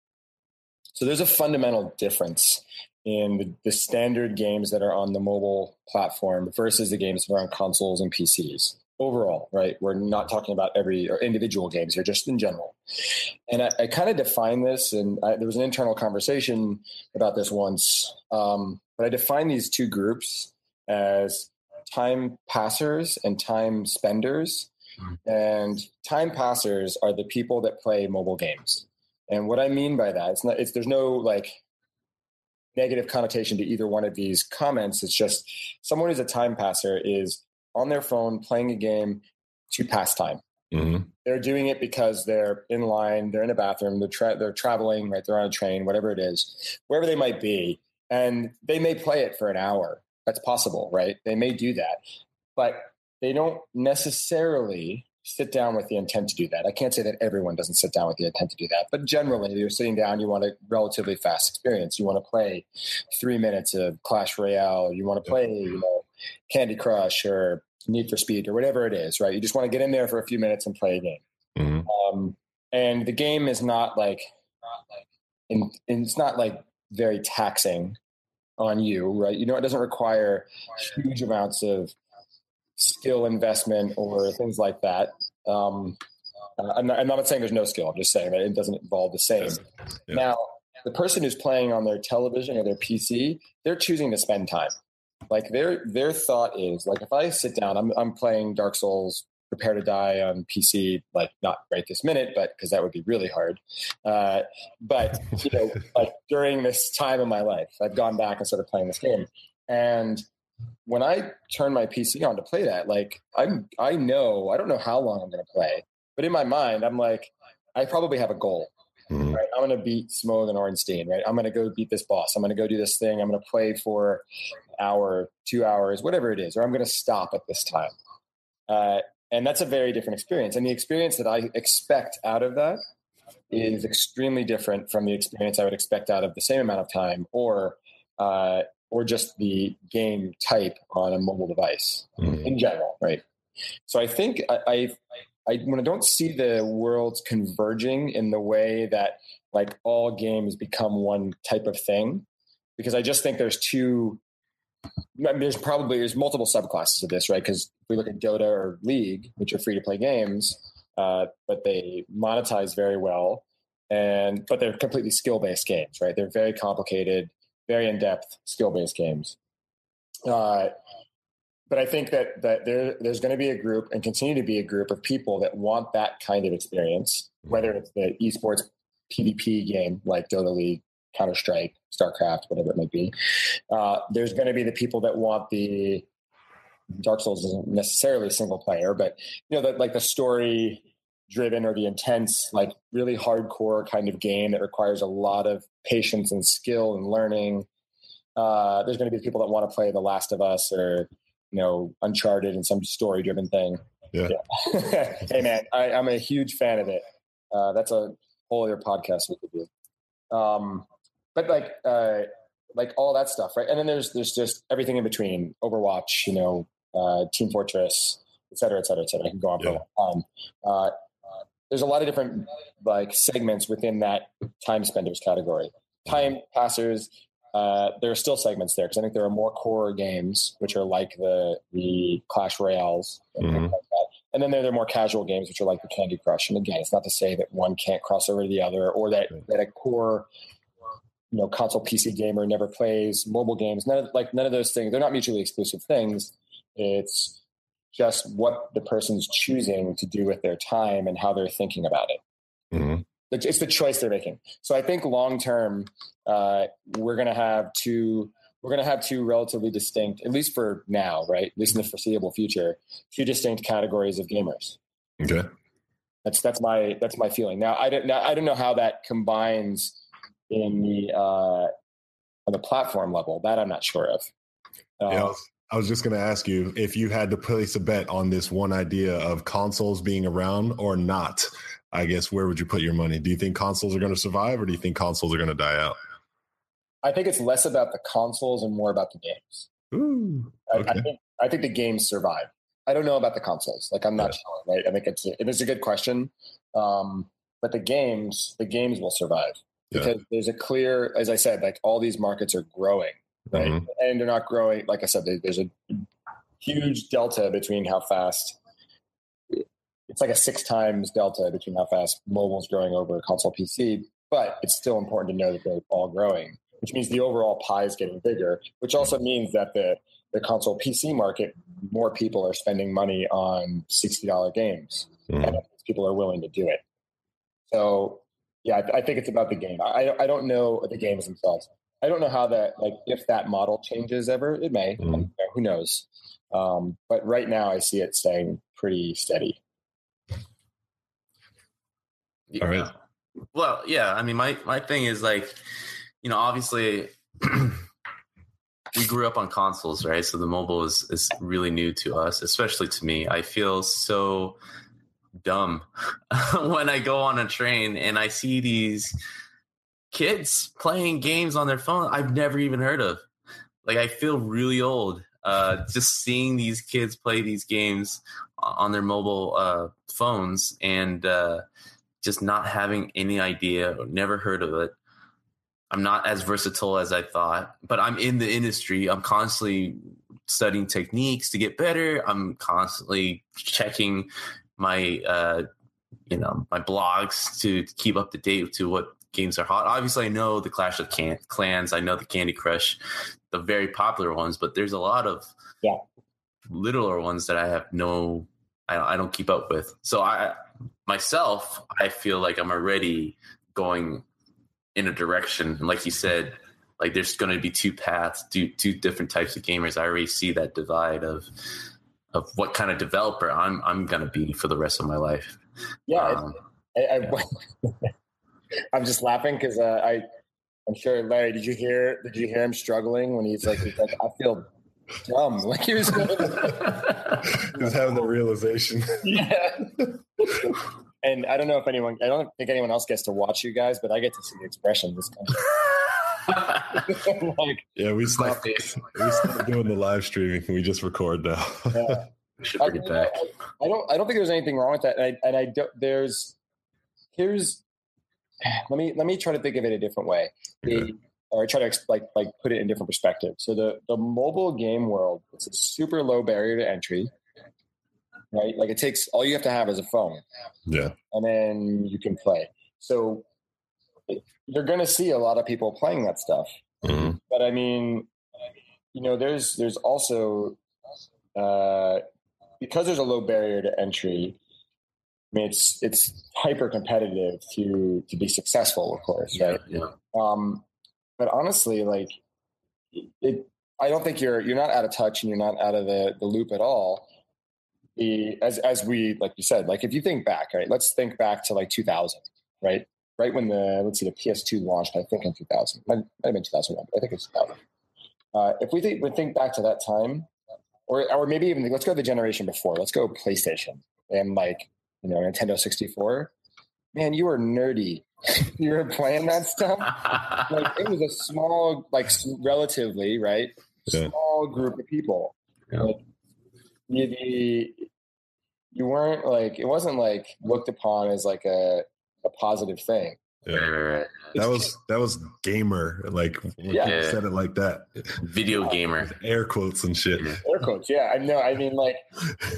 So there's a fundamental difference in the, the, standard games that are on the mobile platform versus the games that are on consoles and PCs overall, right? We're not talking about every or individual games here, just in general. And I, I kind of define this, and I, there was an internal conversation about this once, um, but I define these two groups as time passers and time spenders. And time passers are the people that play mobile games. And what I mean by that, it's not, it's, there's no like negative connotation to either one of these comments. It's just someone who's a time passer is on their phone playing a game to pass time. Mm-hmm. They're doing it because they're in line, they're in a bathroom, they're, tra- they're traveling, right? They're on a train, whatever it is, wherever they might be. And they may play it for an hour. That's possible, right? They may do that. But they don't necessarily sit down with the intent to do that. I can't say that everyone doesn't sit down with the intent to do that, but generally, you're sitting down, you want a relatively fast experience. You want to play three minutes of Clash Royale, you want to play, you know, Candy Crush or Need for Speed or whatever it is, right? You just want to get in there for a few minutes and play a game. Mm-hmm. Um, and the game is not like, in, it's not like very taxing on you, right? You know, it doesn't require huge amounts of skill investment or things like that. Um, I'm, not, I'm, not, saying there's no skill. I'm just saying that it doesn't involve the same. Yeah. Now, the person who's playing on their television or their PC, they're choosing to spend time. Like their their thought is like if I sit down, I'm I'm playing Dark Souls Prepare to Die on PC, like not right this minute, but because that would be really hard. Uh, but you know, like during this time of my life, I've gone back and started playing this game, and when I turn my PC on to play that, like I'm I know I don't know how long I'm going to play, but in my mind, I'm like I probably have a goal. Mm-hmm. Right, I'm going to beat Smough and Ornstein. Right, I'm going to go beat this boss. I'm going to go do this thing. I'm going to play for an hour, two hours, whatever it is, or I'm going to stop at this time. Uh, and that's a very different experience. And the experience that I expect out of that is extremely different from the experience I would expect out of the same amount of time, or uh, or just the game type on a mobile device mm-hmm. in general, right? So I think I, I, I, when I don't see the worlds converging in the way that like all games become one type of thing, because I just think there's two. I mean, there's probably there's multiple subclasses of this, right? Because if we look at Dota or League, which are free to play games, uh, but they monetize very well, and but they're completely skill based games, right? They're very complicated very in depth skill based games. Uh, but I think that that there there's going to be a group and continue to be a group of people that want that kind of experience, whether it's the esports PvP game like Dota League, Counter Strike, StarCraft, whatever it might be. Uh, there's going to be the people that want the Dark Souls isn't necessarily single player, but you know, the, like the story driven or the intense, like really hardcore kind of game that requires a lot of patience and skill and learning. Uh, there's going to be people that want to play The Last of Us or you know Uncharted and some story driven thing. Yeah. yeah. hey man, I, am a huge fan of it. Uh, that's a whole other podcast we could do. Um, but like uh, like all that stuff, right? And then there's there's just everything in between. Overwatch, you know, uh, Team Fortress, et cetera, et cetera, et cetera. I can go on yeah. for a long time. Uh, there's a lot of different like segments within that time spenders category. Time passers, uh, there are still segments there because I think there are more core games which are like the the Clash Royales and mm-hmm. like And then there are more casual games which are like the Candy Crush. And again, it's not to say that one can't cross over to the other or that, that a core you know console PC gamer never plays mobile games. None of like none of those things. They're not mutually exclusive things. It's just what the person's choosing to do with their time and how they're thinking about it. Mm-hmm. It's the choice they're making. So I think long term, uh, we're going to have two. We're going to have two relatively distinct, at least for now, right? At least in the foreseeable future, two distinct categories of gamers. Okay, that's that's my that's my feeling. Now I don't now, I don't know how that combines in the uh, on the platform level. That I'm not sure of. Um, yeah, I was just going to ask you if you had to place a bet on this one idea of consoles being around or not. I guess where would you put your money? Do you think consoles are going to survive, or do you think consoles are going to die out? I think it's less about the consoles and more about the games. Ooh, okay. I, I, think, I think the games survive. I don't know about the consoles. Like I'm not yeah. sure. Right? I think it's it is a good question, um, but the games the games will survive because yeah. there's a clear, as I said, like all these markets are growing right? Mm-hmm. And they're not growing. Like I said, there's a huge delta between how fast. It's like a six times delta between how fast mobile is growing over console PC, but it's still important to know that they're all growing, which means the overall pie is getting bigger, which also means that the the console PC market, more people are spending money on sixty dollar games, mm-hmm. and people are willing to do it. So, yeah, I, I, think it's about the game. I, I don't know the games themselves. I don't know how that like if that model changes ever. It may. Mm. Who knows? Um, but right now, I see it staying pretty steady. Yeah. All right. Well, yeah. I mean, my my thing is like, you know, obviously. we grew up on consoles, right? So the mobile is, is really new to us, especially to me. I feel so dumb when I go on a train and I see these kids playing games on their phone I've never even heard of. Like I feel really old uh, just seeing these kids play these games on their mobile uh, phones and uh, just not having any idea or never heard of it. I'm not as versatile as I thought, but I'm in the industry. I'm constantly studying techniques to get better. I'm constantly checking my uh, you know my blogs to keep up to date to what games are hot. Obviously, I know the Clash of Can- Clans. I know the Candy Crush, the very popular ones. But there's a lot of yeah littler ones that I have no, I, I don't keep up with. So I myself, I feel like I'm already going in a direction. And like you said, like there's going to be two paths, two two different types of gamers. I already see that divide of of what kind of developer I'm I'm going to be for the rest of my life. Yeah, um, I, I, yeah. I'm just laughing because uh, I I'm sure Larry. Did you hear? Did you hear him struggling when he's like, he's like I feel dumb. Like he was. he was having the realization. yeah. and I don't know if anyone. I don't think anyone else gets to watch you guys, but I get to see the expression this time. like, yeah, we stopped. we stopped doing the live streaming. We just record now. yeah. Should bring I, it back. I, I, don't. I don't think there's anything wrong with that. And I, and I don't. There's. Here's. Let me let me try to think of it a different way. The, or try to like like put it in different perspective. So the the mobile game world it's a super low barrier to entry, right? Like it takes all you have to have is a phone, yeah, and then you can play. So you're going to see a lot of people playing that stuff. Mm-hmm. But I mean, you know, there's there's also uh, because there's a low barrier to entry. I mean, it's it's hyper competitive to to be successful, of course, right? Yeah. Um, but honestly, like it, I don't think you're you're not out of touch and you're not out of the the loop at all. The as as we like you said, like if you think back, right? Let's think back to like 2000, right? right when the let's see the PS2 launched, I think in 2000, might, might have been 2001, I think it's 2000. Uh, if we think we think back to that time, or or maybe even let's go the generation before. Let's go PlayStation and like you know Nintendo 64. Man, you were nerdy. you were playing that stuff. like it was a small, like relatively right, yeah. small group of people. Yeah. Like, you, you weren't like it wasn't like looked upon as like a a positive thing. Yeah. That was that was gamer, like yeah. said it like that. Video uh, gamer, air quotes and shit. Air quotes, yeah. I know. I mean, like,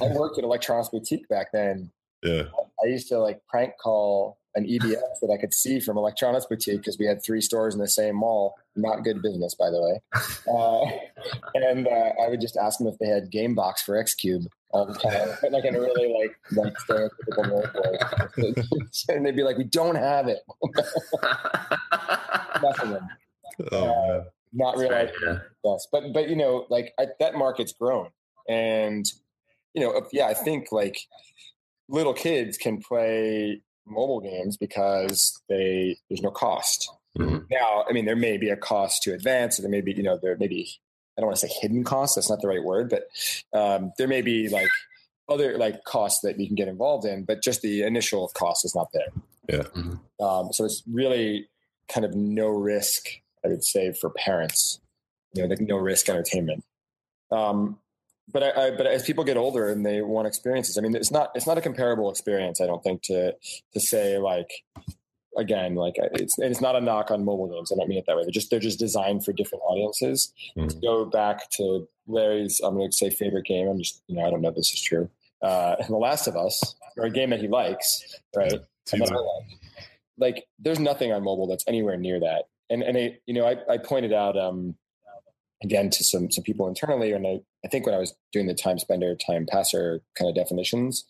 I worked at Electronics Boutique back then. Yeah, I used to like prank call an EBS that I could see from Electronics Boutique because we had three stores in the same mall. Not good business, by the way. Uh, and uh, I would just ask them if they had Game Box for X Cube all the time, but like in a really like like stereotypical voice. and they'd be like, "We don't have it." Nothing. Oh, uh, not really. Right, yeah. Yes, but but you know, like I, that market's grown, and you know, yeah, I think like little kids can play mobile games because they there's no cost. Mm-hmm. Now, I mean, there may be a cost to advance, or there may be, you know, there may be I don't want to say hidden cost. That's not the right word, but um, there may be like other like costs that you can get involved in, but just the initial cost is not there. Yeah. Mm-hmm. Um, so it's really kind of no risk, I would say, for parents. You know, like no risk entertainment. Um, but I, I, but as people get older and they want experiences, I mean, it's not it's not a comparable experience. I don't think to to say like again like it's and it's not a knock on mobile games. I don't mean it that way. They're just they're just designed for different audiences. Mm-hmm. To go back to Larry's, I'm going to say favorite game. I'm just you know I don't know if this is true. Uh, The Last of Us, or a game that he likes, right? Like, like there's nothing on mobile that's anywhere near that. And and I, you know I, I pointed out um, again to some some people internally, and I, I think when I was doing the time spender, time passer kind of definitions,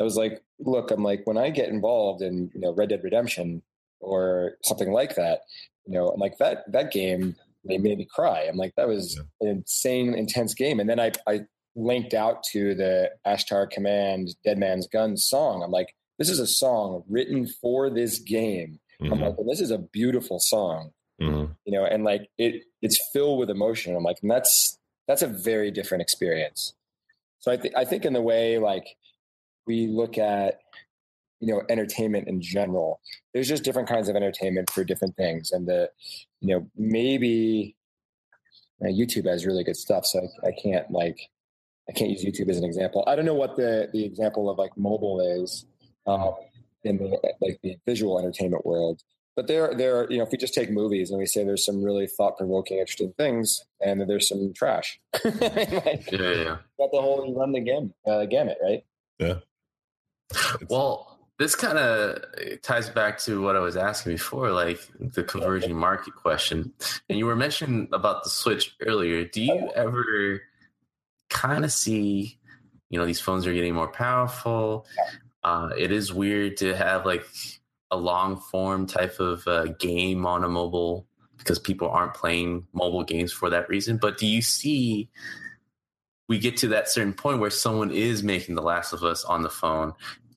I was like, look, I'm like when I get involved in you know Red Dead Redemption or something like that, you know, I'm like that that game they made me cry. I'm like, that was yeah. an insane, intense game. And then I, I linked out to the Ashtar Command Dead Man's Gun song. I'm like, this is a song written for this game. Mm-hmm. I'm like, well, this is a beautiful song. Mm-hmm. You know, and like it it's filled with emotion. I'm like, and that's that's a very different experience. So I think I think in the way like we look at you know entertainment in general there's just different kinds of entertainment for different things and the you know maybe youtube has really good stuff so I, I, can't like i can't use youtube as an example i don't know what the the example of like mobile is um, in the like the visual entertainment world but there there you know if we just take movies and we say there's some really thought-provoking interesting things and then there's some trash like, yeah yeah got the whole run the game uh, gamut right yeah well this kind of ties back to what I was asking before, like the converging market question. And you were mentioning about the Switch earlier. Do you ever kind of see, you know, these phones are getting more powerful? Uh, it is weird to have like a long form type of uh, game on a mobile because people aren't playing mobile games for that reason. But do you see we get to that certain point where someone is making The Last of Us on the phone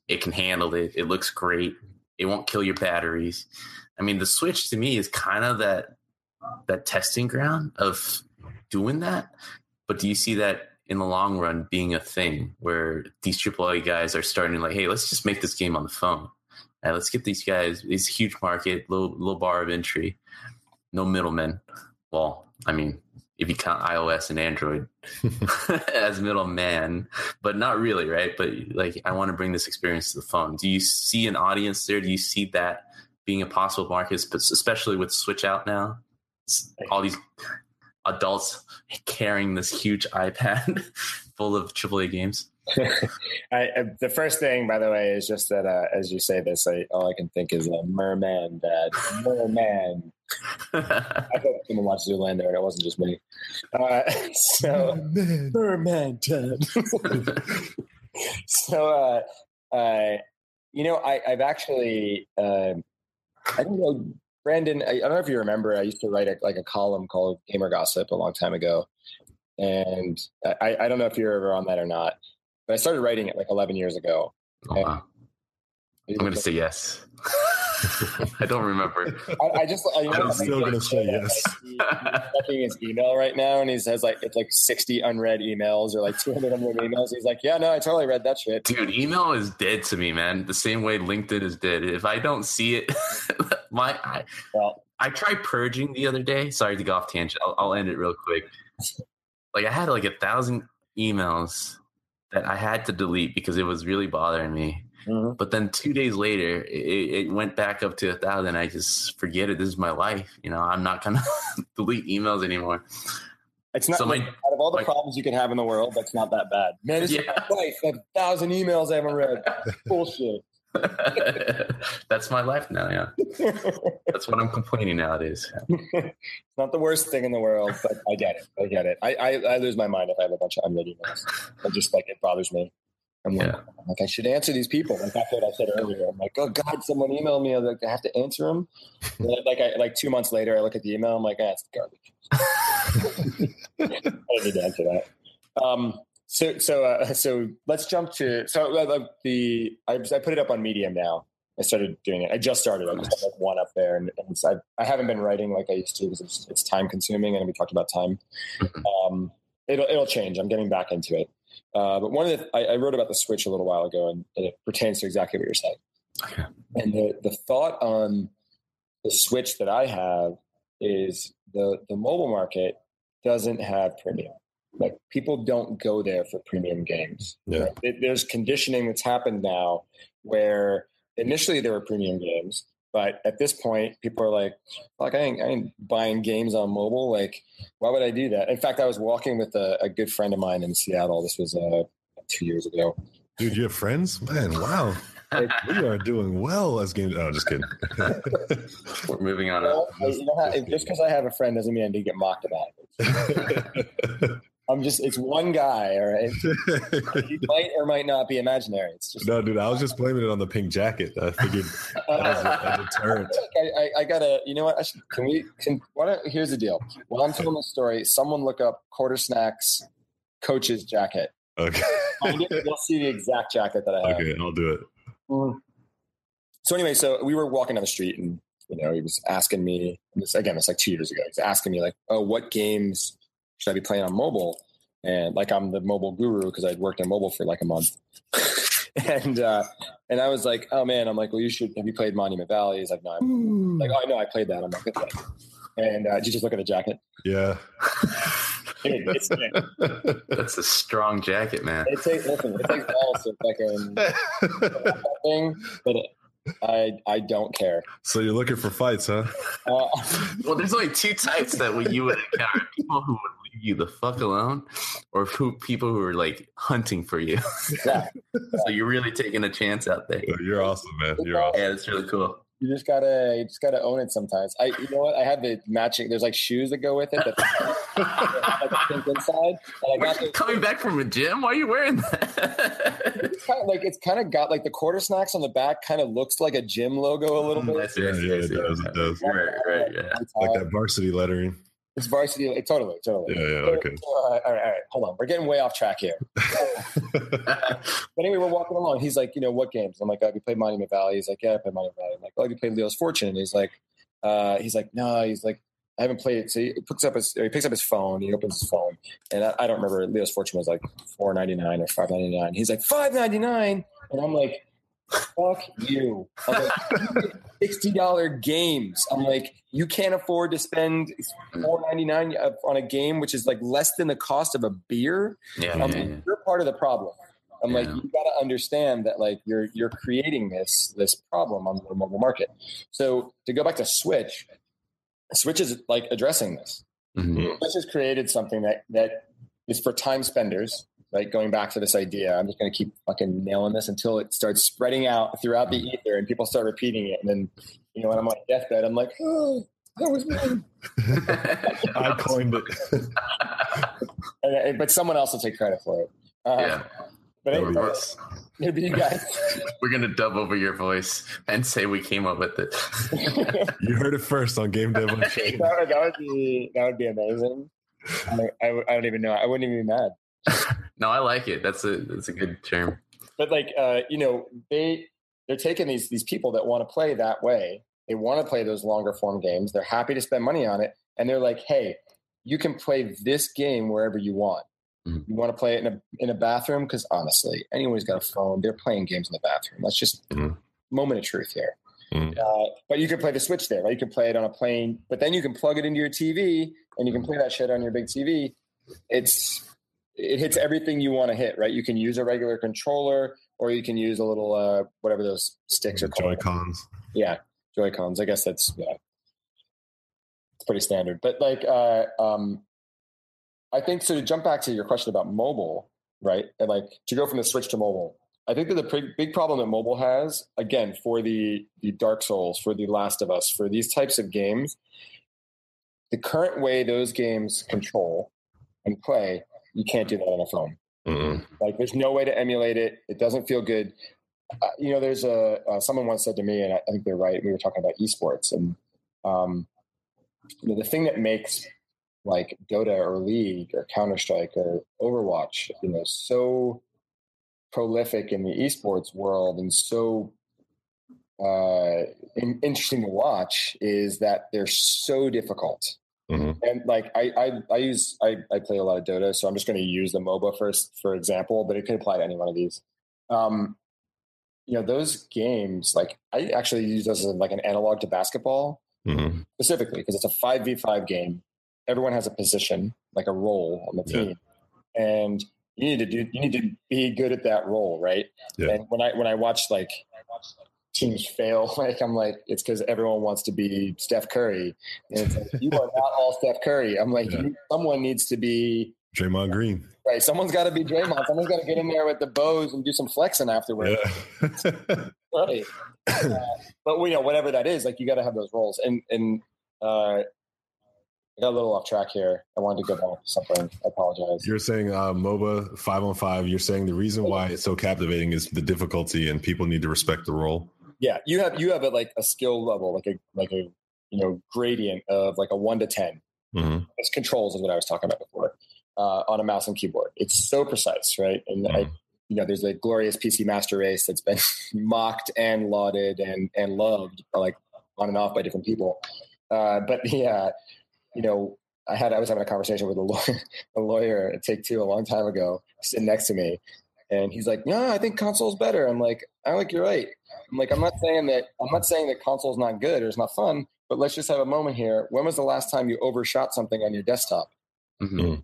it can handle it. It looks great. It won't kill your batteries. I mean, the Switch to me is kind of that that testing ground of doing that. But do you see that in the long run being a thing where these AAA guys are starting like, hey, let's just make this game on the phone. And let's get these guys, these huge market, low low bar of entry, no middlemen. Well, I mean, if you count iOS and Android as middleman, but not really, right? But like, I want to bring this experience to the phone. Do you see an audience there? Do you see that being a possible market, especially with Switch out now? All these adults carrying this huge iPad full of AAA games. I, the first thing, by the way, is just that uh, as you say this, I, all I can think is a merman, Dad, merman. I hope someone watched Zoolander and it wasn't just me. Uh, so, merman, merman, Dad. so, uh, uh, you know, I, have actually, um, I don't know, Brandon. I, I, don't know if you remember. I used to write a, like a column called Gamer Gossip a long time ago, and I, I don't know if you're ever on that or not but I started writing it like 11 years ago. Oh, wow. I'm going to say yes. I don't remember. I, I just, I, you know, I'm still going to say yes. he's checking his email right now, and he says like it's like 60 unread emails or like 200 unread emails. He's like, yeah, no, I totally read that shit. Dude, email is dead to me, man. The same way LinkedIn is dead. If I don't see it, my I, well, I tried purging the other day. Sorry to go off tangent. I'll, I'll end it real quick. Like I had like a thousand emails that I had to delete because it was really bothering me. Mm-hmm. But then two days later, it, it, went back up to a thousand. I just forget it. This is my life. You know, I'm not gonna delete emails anymore. It's not so like, my, out of all the my, problems you can have in the world. That's not that bad. Man, this yeah. is my life. A thousand emails I haven't read. Bullshit. That's my life now. Yeah, that's what I'm complaining nowadays. it's not the worst thing in the world, but I get it. I get it. I, I, I lose my mind if I have a bunch of unread emails. I just like it bothers me. I'm like, yeah. I'm like, I should answer these people. Like that's what I said earlier. I'm like, oh God, someone emailed me. I like, I have to answer them. like, I, like two months later, I look at the email. I'm like, ah, it's garbage. I don't need to answer that. Um, so so uh, so let's jump to so uh, the I, I put it up on Medium now. I started doing it. I just started. I just have like one up there, and, and I, I haven't been writing like I used to because it's, it's time consuming, and we talked about time. Mm-hmm. Um, it'll it'll change. I'm getting back into it. Uh, but one of the I, I, wrote about the Switch a little while ago, and, and it pertains to exactly what you're saying. Okay. And the the thought on the Switch that I have is the the mobile market doesn't have premium. Like people don't go there for premium games. Yeah. Right? There's conditioning that's happened now where initially there were premium games, but at this point, people are like, "Like I ain't, I ain't buying games on mobile. Like, why would I do that?" In fact, I was walking with a, a good friend of mine in Seattle. This was uh, two years ago. Dude, you have friends, man. Wow. we are doing well as games. Oh, just kidding. We're moving on. Well, just, you know how, just because I have a friend doesn't mean I need to get mocked about it. I'm just it's one guy, all right. he might or might not be imaginary. It's just no, dude. I was just blaming it on the pink jacket. I figured as a, a deterrent. I, I, I, gotta. You know what? I should, can we? Can why don't? Here's the deal. While I'm telling the story, someone look up quarter snacks coach's jacket. Okay. You'll see the exact jacket that I have. Okay, I'll do it. Mm. So anyway, so we were walking down the street and you know, he was asking me this again, it's like two years ago. He's asking me like, oh, what games should I be playing on mobile? And like I'm the mobile guru because I'd worked on mobile for like a month. and uh and I was like, oh man, I'm like, well, you should have you played Monument Valley? He's like, no, I'm like, oh, I know I played that. I'm like, okay. And uh, did you just look at the jacket? Yeah. It, it's, That's a strong jacket, man. it takes listen, it takes balls to fucking thing, but it, I I don't care. So you're looking for fights, huh? Uh, Well, there's only two types that we you would encounter: people who would leave you the fuck alone, or who people who are like hunting for you. yeah, so you're really taking a chance out there. You're awesome, man. You're awesome. Yeah, it's really cool. You just gotta you just gotta own it sometimes. I you know what? I have the matching. There's like shoes that go with it that like a pink inside, and I got you the, coming back from a gym? Why are you wearing that? it's kind of like it's kind of got like the quarter snacks on the back. Kind of looks like a gym logo a little mm, bit. Yes, Yeah, yes, yeah, yes, it does. It does. Right, right, yeah. Like that varsity lettering. It's varsity. Totally, totally. Yeah, yeah, okay. uh, all right, all right. Hold on. We're getting way off track here. But anyway, we're walking along. He's like, you know, what games? I'm like, oh, have you played Monument Valley? He's like, yeah, I played Monument Valley. I'm like, oh, have you played Leo's Fortune? And he's like, uh, he's like, no. He's like, I haven't played it. So he picks up his, he picks up his phone. He opens his phone, and I, I don't remember. Leo's Fortune was like four ninety nine or five ninety nine. He's like five ninety nine, and I'm like, fuck you. I'm like, Sixty dollar games. I'm like, you can't afford to spend four ninety nine on a game, which is like less than the cost of a beer. Yeah, I'm yeah, like, yeah. you're part of the problem. I'm like, you got to understand that like you're you're creating this this problem on the mobile market. So to go back to Switch, Switch is like addressing this. Mhm. Switch has created something that that is for time spenders. Right, going back to this idea, I'm just going to keep fucking nailing this until it starts spreading out throughout the ether and people start repeating it. And then, you know, when I'm on deathbed, I'm like, oh, that was me. I coined it. And, and- but someone else will take credit for it. Uh, yeah. But That'll be anyway, Us. maybe you guys. We're gonna dub over your voice and say we came up with it. You heard it first on Game Dev Unchained. that, would, that would be that would be amazing. I, I, I don't even know. I wouldn't even be mad. No, I like it. That's a that's a good term. But like, uh, you know, they they're taking these these people that want to play that way. They want to play those longer form games. They're happy to spend money on it, and they're like, hey, you can play this game wherever you want. Mhm. You want to play it in a in a bathroom because honestly, anyone's got a phone. They're playing games in the bathroom. That's just Mhm. moment of truth here. Mhm. Uh, but you can play the Switch there, right? You can play it on a plane, but then you can plug it into your TV and you can play that shit on your big TV. It's it hits everything you want to hit, right? You can use a regular controller, or you can use a little uh, whatever those sticks are Joy called. Cons. Yeah, Joy Cons. I guess that's yeah, it's pretty standard. But like, uh, um, I think so. To jump back to your question about mobile, right? And like to go from the Switch to mobile, I think that the big, big problem that mobile has, again, for the the Dark Souls, for the Last of Us, for these types of games, the current way those games control and play, you can't do that on a phone. Mm-mm. Like, there's no way to emulate it. It doesn't feel good. Uh, you know, there's a uh, someone once said to me, and I, I think they're right. We were talking about esports, and um, you know, the thing that makes like Dota or League or Counter Strike or Overwatch, you know, so prolific in the esports world and so uh, in, interesting to watch is that they're so difficult. Mhm. And like I, I, I use I, I play a lot of Dota, so I'm just going to use the MOBA first for example, but it could apply to any one of these. Um, you know, those games like I actually use those as like an analog to basketball Mhm. specifically because it's a five v five game. Everyone has a position, like a role on the Yeah. team, and you need to do you need to be good at that role, right? Yeah. And when I when I watch like teams fail, like I'm like it's because everyone wants to be Steph Curry, and it's like you are not all Steph Curry. I'm like Yeah. someone needs to be Draymond Green. right. Someone's got to be Draymond. Someone's got to get in there with the bows and do some flexing afterwards. Yeah. Right. Uh, but you know, whatever that is, like you got to have those roles. And and uh, I got a little off track here. I wanted to go back to something. I apologize. You're saying uh, MOBA five on five. You're saying the reason why it's so captivating is the difficulty, and people need to respect the role. Yeah, you have you have a, like a skill level, like a like a you know gradient of like a one to 10 mm-hmm. It's controls is what I was talking about before uh, on a mouse and keyboard. It's so precise, right? And mm-hmm. I, you know, there's a glorious PC Master Race that's been mocked and lauded and and loved, like on and off by different people. Uh, but yeah, you know, I had I was having a conversation with a lawyer, a lawyer at Take Two a long time ago, sitting next to me, and he's like, "Yeah, I think console's better." I'm like, "I think you're right." I'm like, "I'm not saying that I'm not saying that console is not good or it's not fun, but let's just have a moment here. When was the last time you overshot something on your desktop?" Mm-hmm.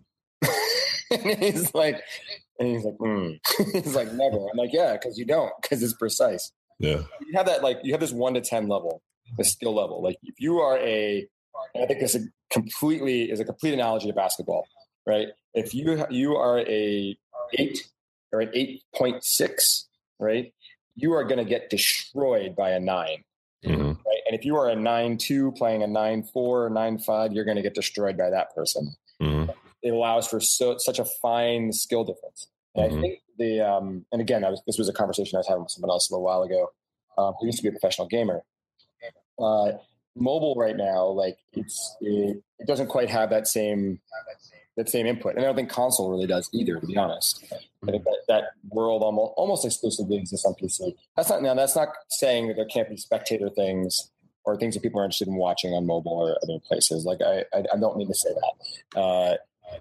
and he's like, and he's like, mm. he's like, never. I'm like, yeah, because you don't, because it's precise. Yeah. You have that like you have this one to ten level, the skill level. Like if you are a, I think this is completely is a complete analogy to basketball, right? If you you are a eight or an eight point six, right? You are going to get destroyed by a 9 mm-hmm. right? And if you are a nine two playing a nine four, nine five, you're going to get destroyed by that person. Mm-hmm. It allows for so such a fine skill difference. And mm-hmm. I think the um, and again, was, this was a conversation I was having with someone else a little while ago, um, who used to be a professional gamer. Uh, mobile right now, like it's it, it doesn't quite have that same that same input, and I don't think console really does either. To be honest, I think that, that world almost almost exclusively exists on PC. That's not now. That's not saying that there can't be spectator things or things that people are interested in watching on mobile or other places. Like I, I, I don't mean to say that, uh,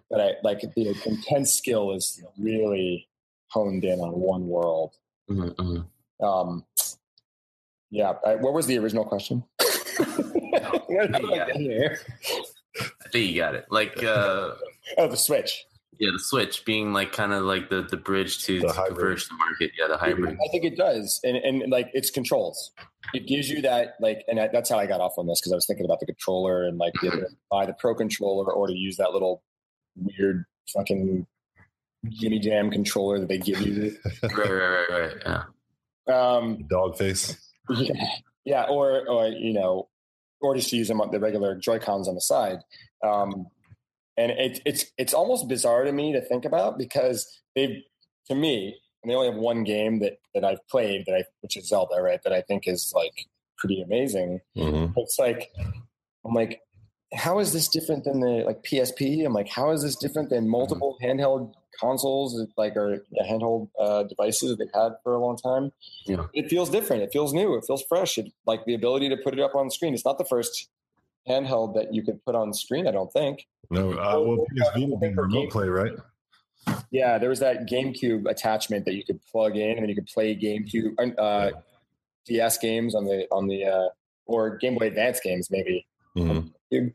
but I like the intense skill is really honed in on one world. Mm-hmm, mm-hmm. Um, yeah. I, what was the original question? I think you got it. Like, uh, oh, the Switch. Yeah, the Switch being like kind of like the, the bridge to, the to converge the market. Yeah, the hybrid. I think it does, and and like it's controls. It gives you that like, and that's how I got off on this because I was thinking about the controller and like the, buy the Pro controller or to use that little weird fucking Jimmy Jam controller that they give you. right, right, right, right. Yeah. Um, dog face. Yeah, yeah, or or you know, or just to use them on the regular Joy Cons on the side. Um, and it, it's it's almost bizarre to me to think about because they, to me, and they only have one game that that I've played that I, which is Zelda, right? That I think is like pretty amazing. Mm-hmm. It's like I'm like, how is this different than the like PSP? I'm like, how is this different than multiple mm-hmm. handheld consoles, like or handheld uh, devices that they've had for a long time? Yeah. It feels different. It feels new. It feels fresh. It, like the ability to put it up on the screen. It's not the first handheld that you could put on screen. I don't think. No, uh, well, PSP would remote play, right? Yeah, there was that GameCube attachment that you could plug in, and then you could play GameCube uh, DS games on the on the uh, or Game Boy Advance games maybe. Mm-hmm.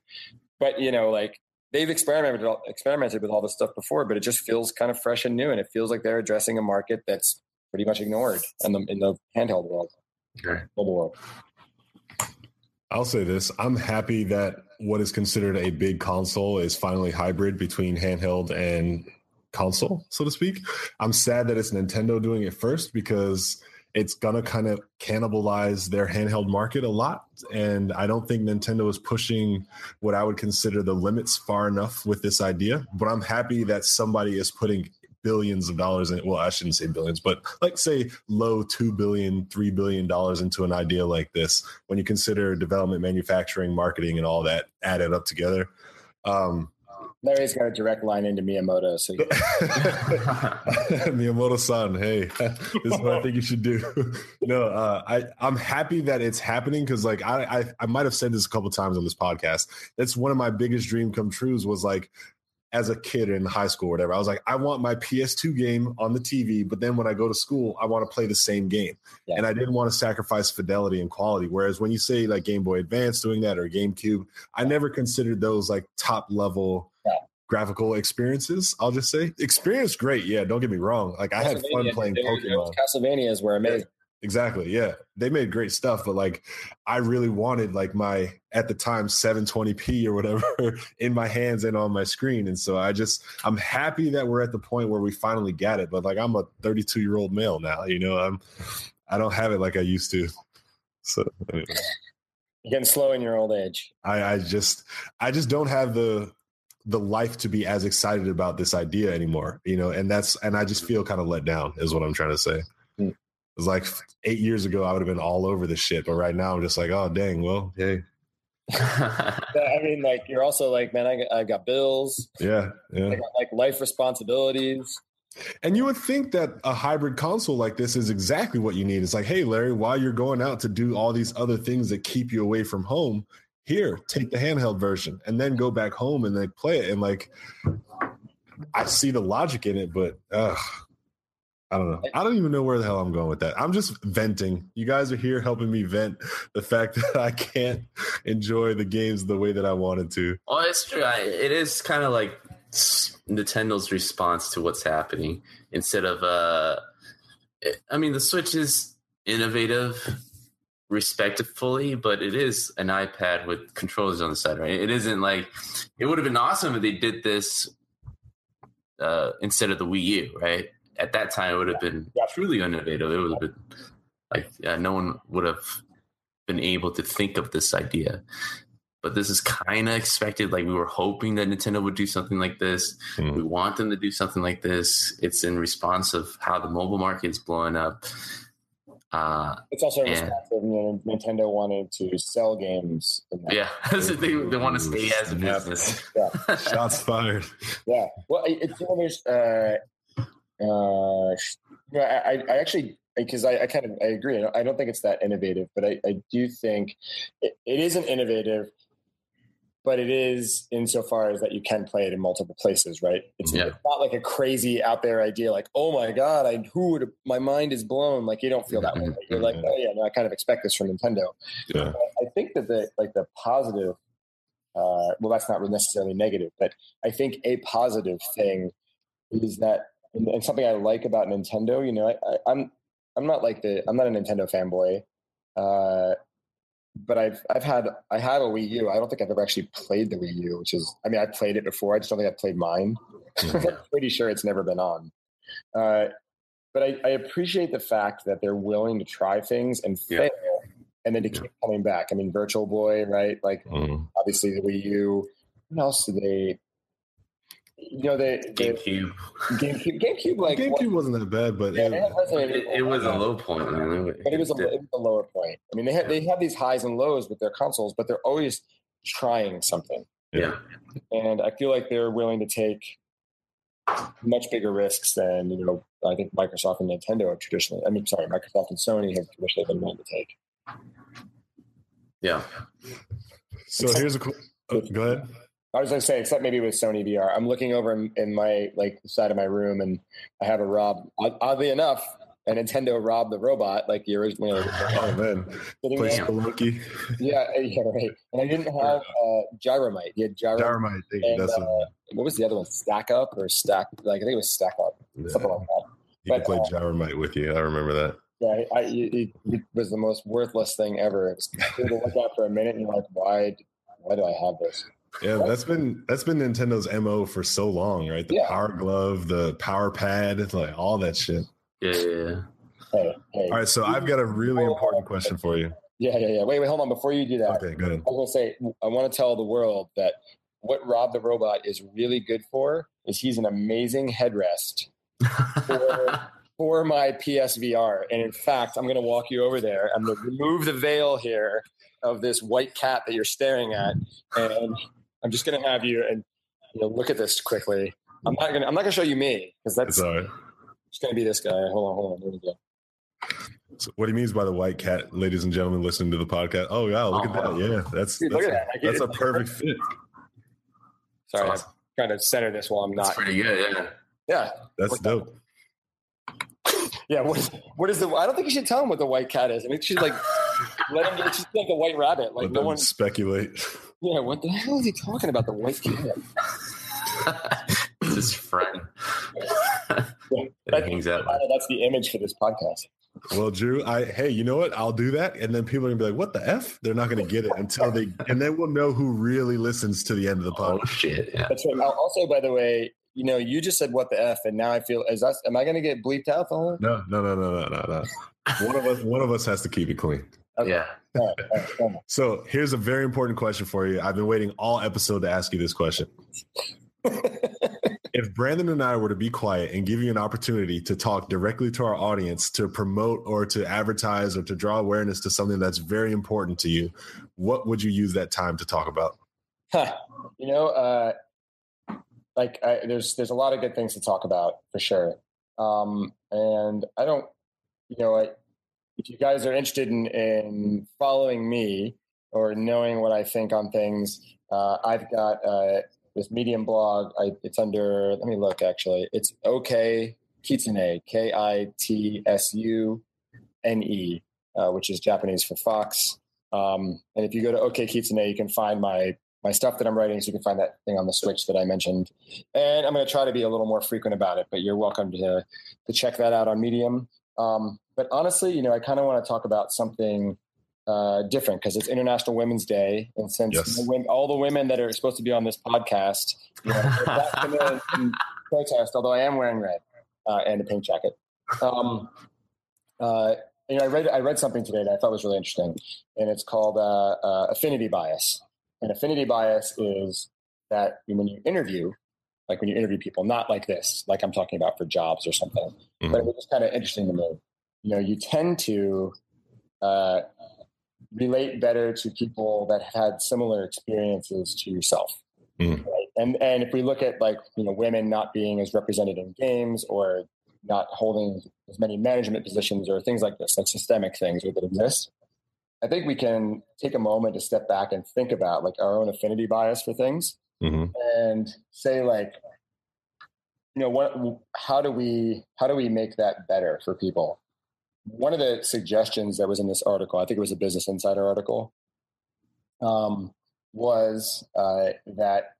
But you know, like they've experimented experimented with all this stuff before, but it just feels kind of fresh and new, and it feels like they're addressing a market that's pretty much ignored in the in the handheld world, okay. mobile world. I'll say this: I'm happy that what is considered a big console is finally hybrid between handheld and console, so to speak. I'm sad that it's Nintendo doing it first because it's gonna kind of cannibalize their handheld market a lot. And I don't think Nintendo is pushing what I would consider the limits far enough with this idea. But I'm happy that somebody is putting billions of dollars in well i shouldn't say billions but like say low 2 billion 3 billion dollars into an idea like this when you consider development manufacturing marketing and all that added up together um Larry's got a direct line into Miyamoto. So Miyamoto-san, hey, this is what I think you should do. no, uh, I I'm happy that it's happening because like I, I I might have said this a couple times on this podcast. That's one of my biggest dream come trues was like as a kid in high school or whatever. I was like, I want my PS2 game on the TV, but then when I go to school, I want to play the same game. Yeah. And I didn't want to sacrifice fidelity and quality. Whereas when you say like Game Boy Advance doing that or GameCube, I never considered those like top level yeah. graphical experiences. I'll just say experience great. Yeah, don't get me wrong. Like I had fun playing Pokemon. Castlevania Castlevanias were amazing. Exactly. Yeah. They made great stuff, but like I really wanted like my at the time 720p or whatever in my hands and on my screen. And so I just I'm happy that we're at the point where we finally got it. But like I'm a 32 year old male now, you know, I'm I don't have it like I used to. So anyway. You're getting slow in your old age. I, I just I just don't have the the life to be as excited about this idea anymore. You know, and that's and I just feel kind of let down is what I'm trying to say. It's like eight years ago I would have been all over this shit, but right now I'm just like, oh dang, well, hey, I mean, like you're also like, man, I got, I got bills. yeah, I yeah. got like life responsibilities. And you would think that a hybrid console like this is exactly what you need. It's like, hey, Larry, while you're going out to do all these other things that keep you away from home, here, take the handheld version and then go back home and like play it. And like, I see the logic in it, but uh, I don't know. I don't even know where the hell I'm going with that. I'm just venting. You guys are here helping me vent the fact that I can't enjoy the games the way that I wanted to. Well, it's true. I, it is kind of like Nintendo's response to what's happening instead of. uh I mean, the Switch is innovative, respectfully, but it is an iPad with controllers on the side, right? It isn't like it would have been awesome if they did this uh, instead of the Wii U, right? At that time, it would have been Yeah. truly innovative. It would have been like uh, no one would have been able to think of this idea but this is kind of expected. Like we were hoping that Nintendo would do something like this. Hmm. We want them to do something like this. It's in response of how the mobile market is blowing up. Uh, It's also a Yeah. response of you know, Nintendo wanted to sell games. in that. yeah, they, they want to stay as a Snap. business. Shots fired. Yeah. Well, it's you know, there's uh, uh, I, I- actually because I, I kind of I agree. I don't- I don't think it's that innovative, but I, I do think it, it isn't innovative. But it is insofar as that you can play it in multiple places, right? It's, Yeah. it's not like a crazy out there idea, like "Oh my god, I who would my mind is blown." Like you don't feel that way. You're like, "Oh yeah, no, I kind of expect this from Nintendo." Yeah. I think that the like the positive, uh, well, that's not necessarily negative, but I think a positive thing is that, and, and something I like about Nintendo. You know, I, I, I'm I'm not like the I'm not a Nintendo fanboy, uh, but I've I've had I have a Wii U. I don't think I've ever actually played the Wii U, which is I mean I played it before. I just don't think I've played mine. I'm pretty sure it's never been on. Uh, but I, I appreciate the fact that they're willing to try things and Yeah. fail, and then to keep coming back. I mean, Virtual Boy, right? Like Mm. obviously the Wii U. What else do they? You know, they, they GameCube. GameCube, GameCube, like GameCube wasn't that bad, but yeah, it- they had Resident It, it was a low point, man. but it was a, it was a lower point. I mean, they have they have these highs and lows with their consoles, but they're always trying something, yeah. and I feel like they're willing to take much bigger risks than you know. I think Microsoft and Nintendo have traditionally. I mean, sorry, Microsoft and Sony have traditionally been willing to take. Yeah. so here's a cool. oh, uh, go ahead. I was going to say, except maybe with Sony VR, I'm looking over in, in my like side of my room, and I have a Rob. Oddly enough, a Nintendo Rob the robot, like the original. Oh man, play. Spelunky. Yeah, yeah, right. And I didn't have uh, Gyromite. He had Gyromite. Dynamite. thank you, And, That's uh, what was the other one? Stack Up or Stack? Like I think it was Stack Up, a, something like that. you can but, play uh, Gyromite with you. I remember that. Yeah, I, it, it was the most worthless thing ever. It was to look at for a minute, and you're like, why? Why do I have this? Yeah, that's been that's been Nintendo's mo for so long, right? The Yeah. Power Glove, the Power Pad, like all that shit. Yeah. Yeah. yeah. Hey, hey. All right, so I've got a really important question for you. Yeah, yeah, yeah. Wait, wait, hold on. Before you do that, Okay, go ahead. I was gonna say I want to tell the world that what Rob the Robot is really good for is he's an amazing headrest for, for my PSVR. And in fact, I'm going to walk you over there. I'm going to remove the veil here of this white cat that you're staring at, and I'm just going to have you and you know look at this quickly. I'm not going. to I'm not going to show you me because that's It's just going to be this guy. Hold on, hold on. There we go. So what he means by the white cat, ladies and gentlemen, listening to the podcast. Oh yeah, look Oh, at that. Oh, yeah, that's Dude, that's, look at that. I get that's a perfect fit. Sorry, That's I'm trying to center this while I'm That's not. pretty good. Yeah. Yeah, That's dope. Yeah, what is, what is the? I don't think you should tell him what the white cat is. I mean, she's like let him. It's just like a white rabbit. Like Let no them one. speculate. Yeah, what the hell is he talking about? The white cat. it's his friend. Yeah, It hangs out. that's the image for this podcast. Well, Drew, I hey, you know what? I'll do that, and then people are gonna be like, "What the f?" They're not gonna get it until they, and then we'll know who really listens to the end of the oh, podcast. Oh shit! Yeah. That's right. Now, also, by the way, you know, you just said what the f, and now I feel is that am I going to get bleeped out the whole? No, no, no, no, no, no, no. One of us, one of us has to keep it clean. Okay. Yeah. All right, all right, so here's a very important question for you. I've been waiting all episode to ask you this question. if Brandon and I were to be quiet and give you an opportunity to talk directly to our audience to promote or to advertise or to draw awareness to something that's very important to you, what would you use that time to talk about? Huh. You know, uh, like I, there's there's a lot of good things to talk about for sure. Um, and I don't, you know, I, if you guys are interested in, in following me or knowing what I think on things, uh, I've got uh, this Medium blog. I, it's under. Let me look. Actually, it's OK Kitsune K I T S U N E, uh, which is Japanese for fox. Um, and if you go to OK Kitsune, you can find my my stuff that I'm writing. So you can find that thing on the Switch that I mentioned. And I'm going to try to be a little more frequent about it. But you're welcome to to check that out on Medium. Um, but honestly, you know, I kind of want to talk about something uh, different because it's International Women's Day, and since yes. the women, all the women that are supposed to be on this podcast, you know, protest. Although I am wearing red uh, and a pink jacket. Um, uh, you know, I read I read something today that I thought was really interesting, and it's called uh, uh, affinity bias. And affinity bias is that when you interview, like when you interview people, not like this, like I'm talking about for jobs or something, mm-hmm. but it was kind of interesting to me. You know, you tend to uh, relate better to people that have had similar experiences to yourself. Mm. Right? And and if we look at like you know women not being as represented in games or not holding as many management positions or things like this, like systemic things that exist, I think we can take a moment to step back and think about like our own affinity bias for things mm-hmm. and say like you know what how do we how do we make that better for people one of the suggestions that was in this article, I think it was a Business Insider article, um, was uh, that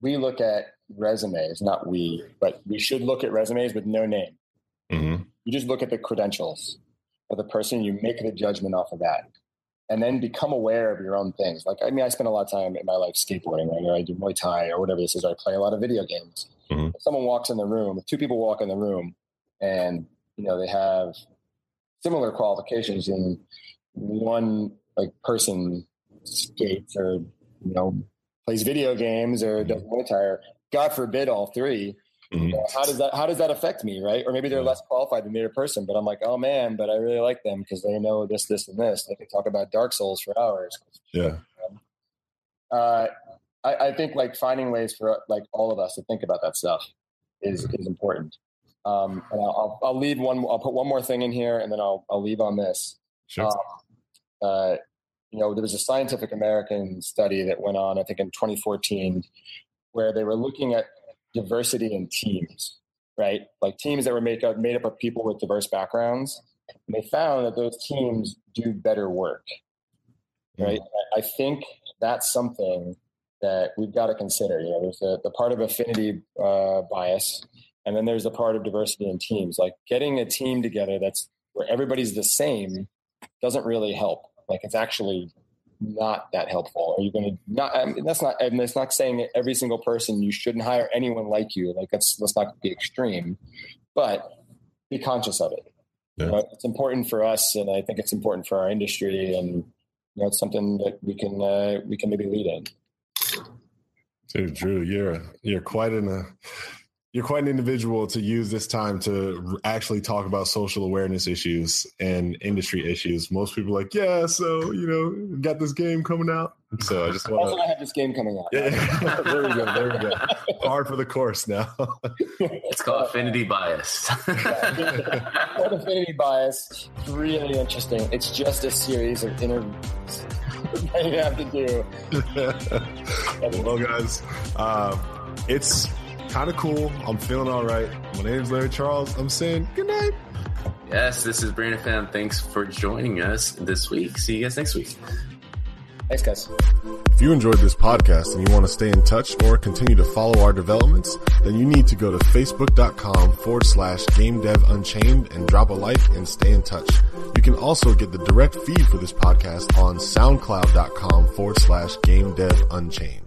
we look at resumes, not we, but we should look at resumes with no name. Mm-hmm. You just look at the credentials of the person, you make the judgment off of that. And then become aware of your own things. Like, I mean, I spend a lot of time in my life skateboarding, right? Or I do Muay Thai or whatever this is. Or I play a lot of video games. Mm-hmm. If someone walks in the room, if two people walk in the room and, you know, they have similar qualifications in one like person skates or you know plays video games or does Muay Thai or God forbid all 3 mm-hmm. you know, how does that how does that affect me right or maybe they're less qualified than the other person but I'm like oh man but I really like them because they know this this and this they can talk about Dark Souls for hours yeah uh, I, I think like finding ways for like all of us to think about that stuff is is important um, and I'll, I'll, leave one. I'll put one more thing in here, and then I'll I'll leave on this. Sure. Um, uh, you know, there was a Scientific American study that went on, I think, in 2014, where they were looking at diversity in teams, right? Like teams that were made up made up of people with diverse backgrounds. And they found that those teams do better work, right? Mm-hmm. I think that's something that we've got to consider. You know, there's the, the part of affinity uh, bias and then there's a part of diversity in teams. Like getting a team together that's where everybody's the same doesn't really help. Like it's actually not that helpful. Are you going to not? I mean, that's not. And it's not saying that every single person you shouldn't hire anyone like you. Like that's let's not be extreme, but be conscious of it. Yeah. You know, it's important for us, and I think it's important for our industry, and you know, it's something that we can uh, we can maybe lead in. Dude, Drew, you're you're quite in a you're quite an individual to use this time to actually talk about social awareness issues and industry issues. Most people are like, yeah, so you know, got this game coming out. So I just want to. I have this game coming out. Yeah, there we go. There we go. Hard for the course now. it's called affinity bias. called affinity bias. Really interesting. It's just a series of interviews that you have to do. well, guys, uh, it's kind of cool. I'm feeling all right. My name is Larry Charles. I'm saying good night. Yes, this is Brandon Fan. Thanks for joining us this week. See you guys next week. Thanks, guys. If you enjoyed this podcast and you want to stay in touch or continue to follow our developments, then you need to go to facebook.com forward slash game dev unchained and drop a like and stay in touch. You can also get the direct feed for this podcast on soundcloud.com forward slash game dev unchained.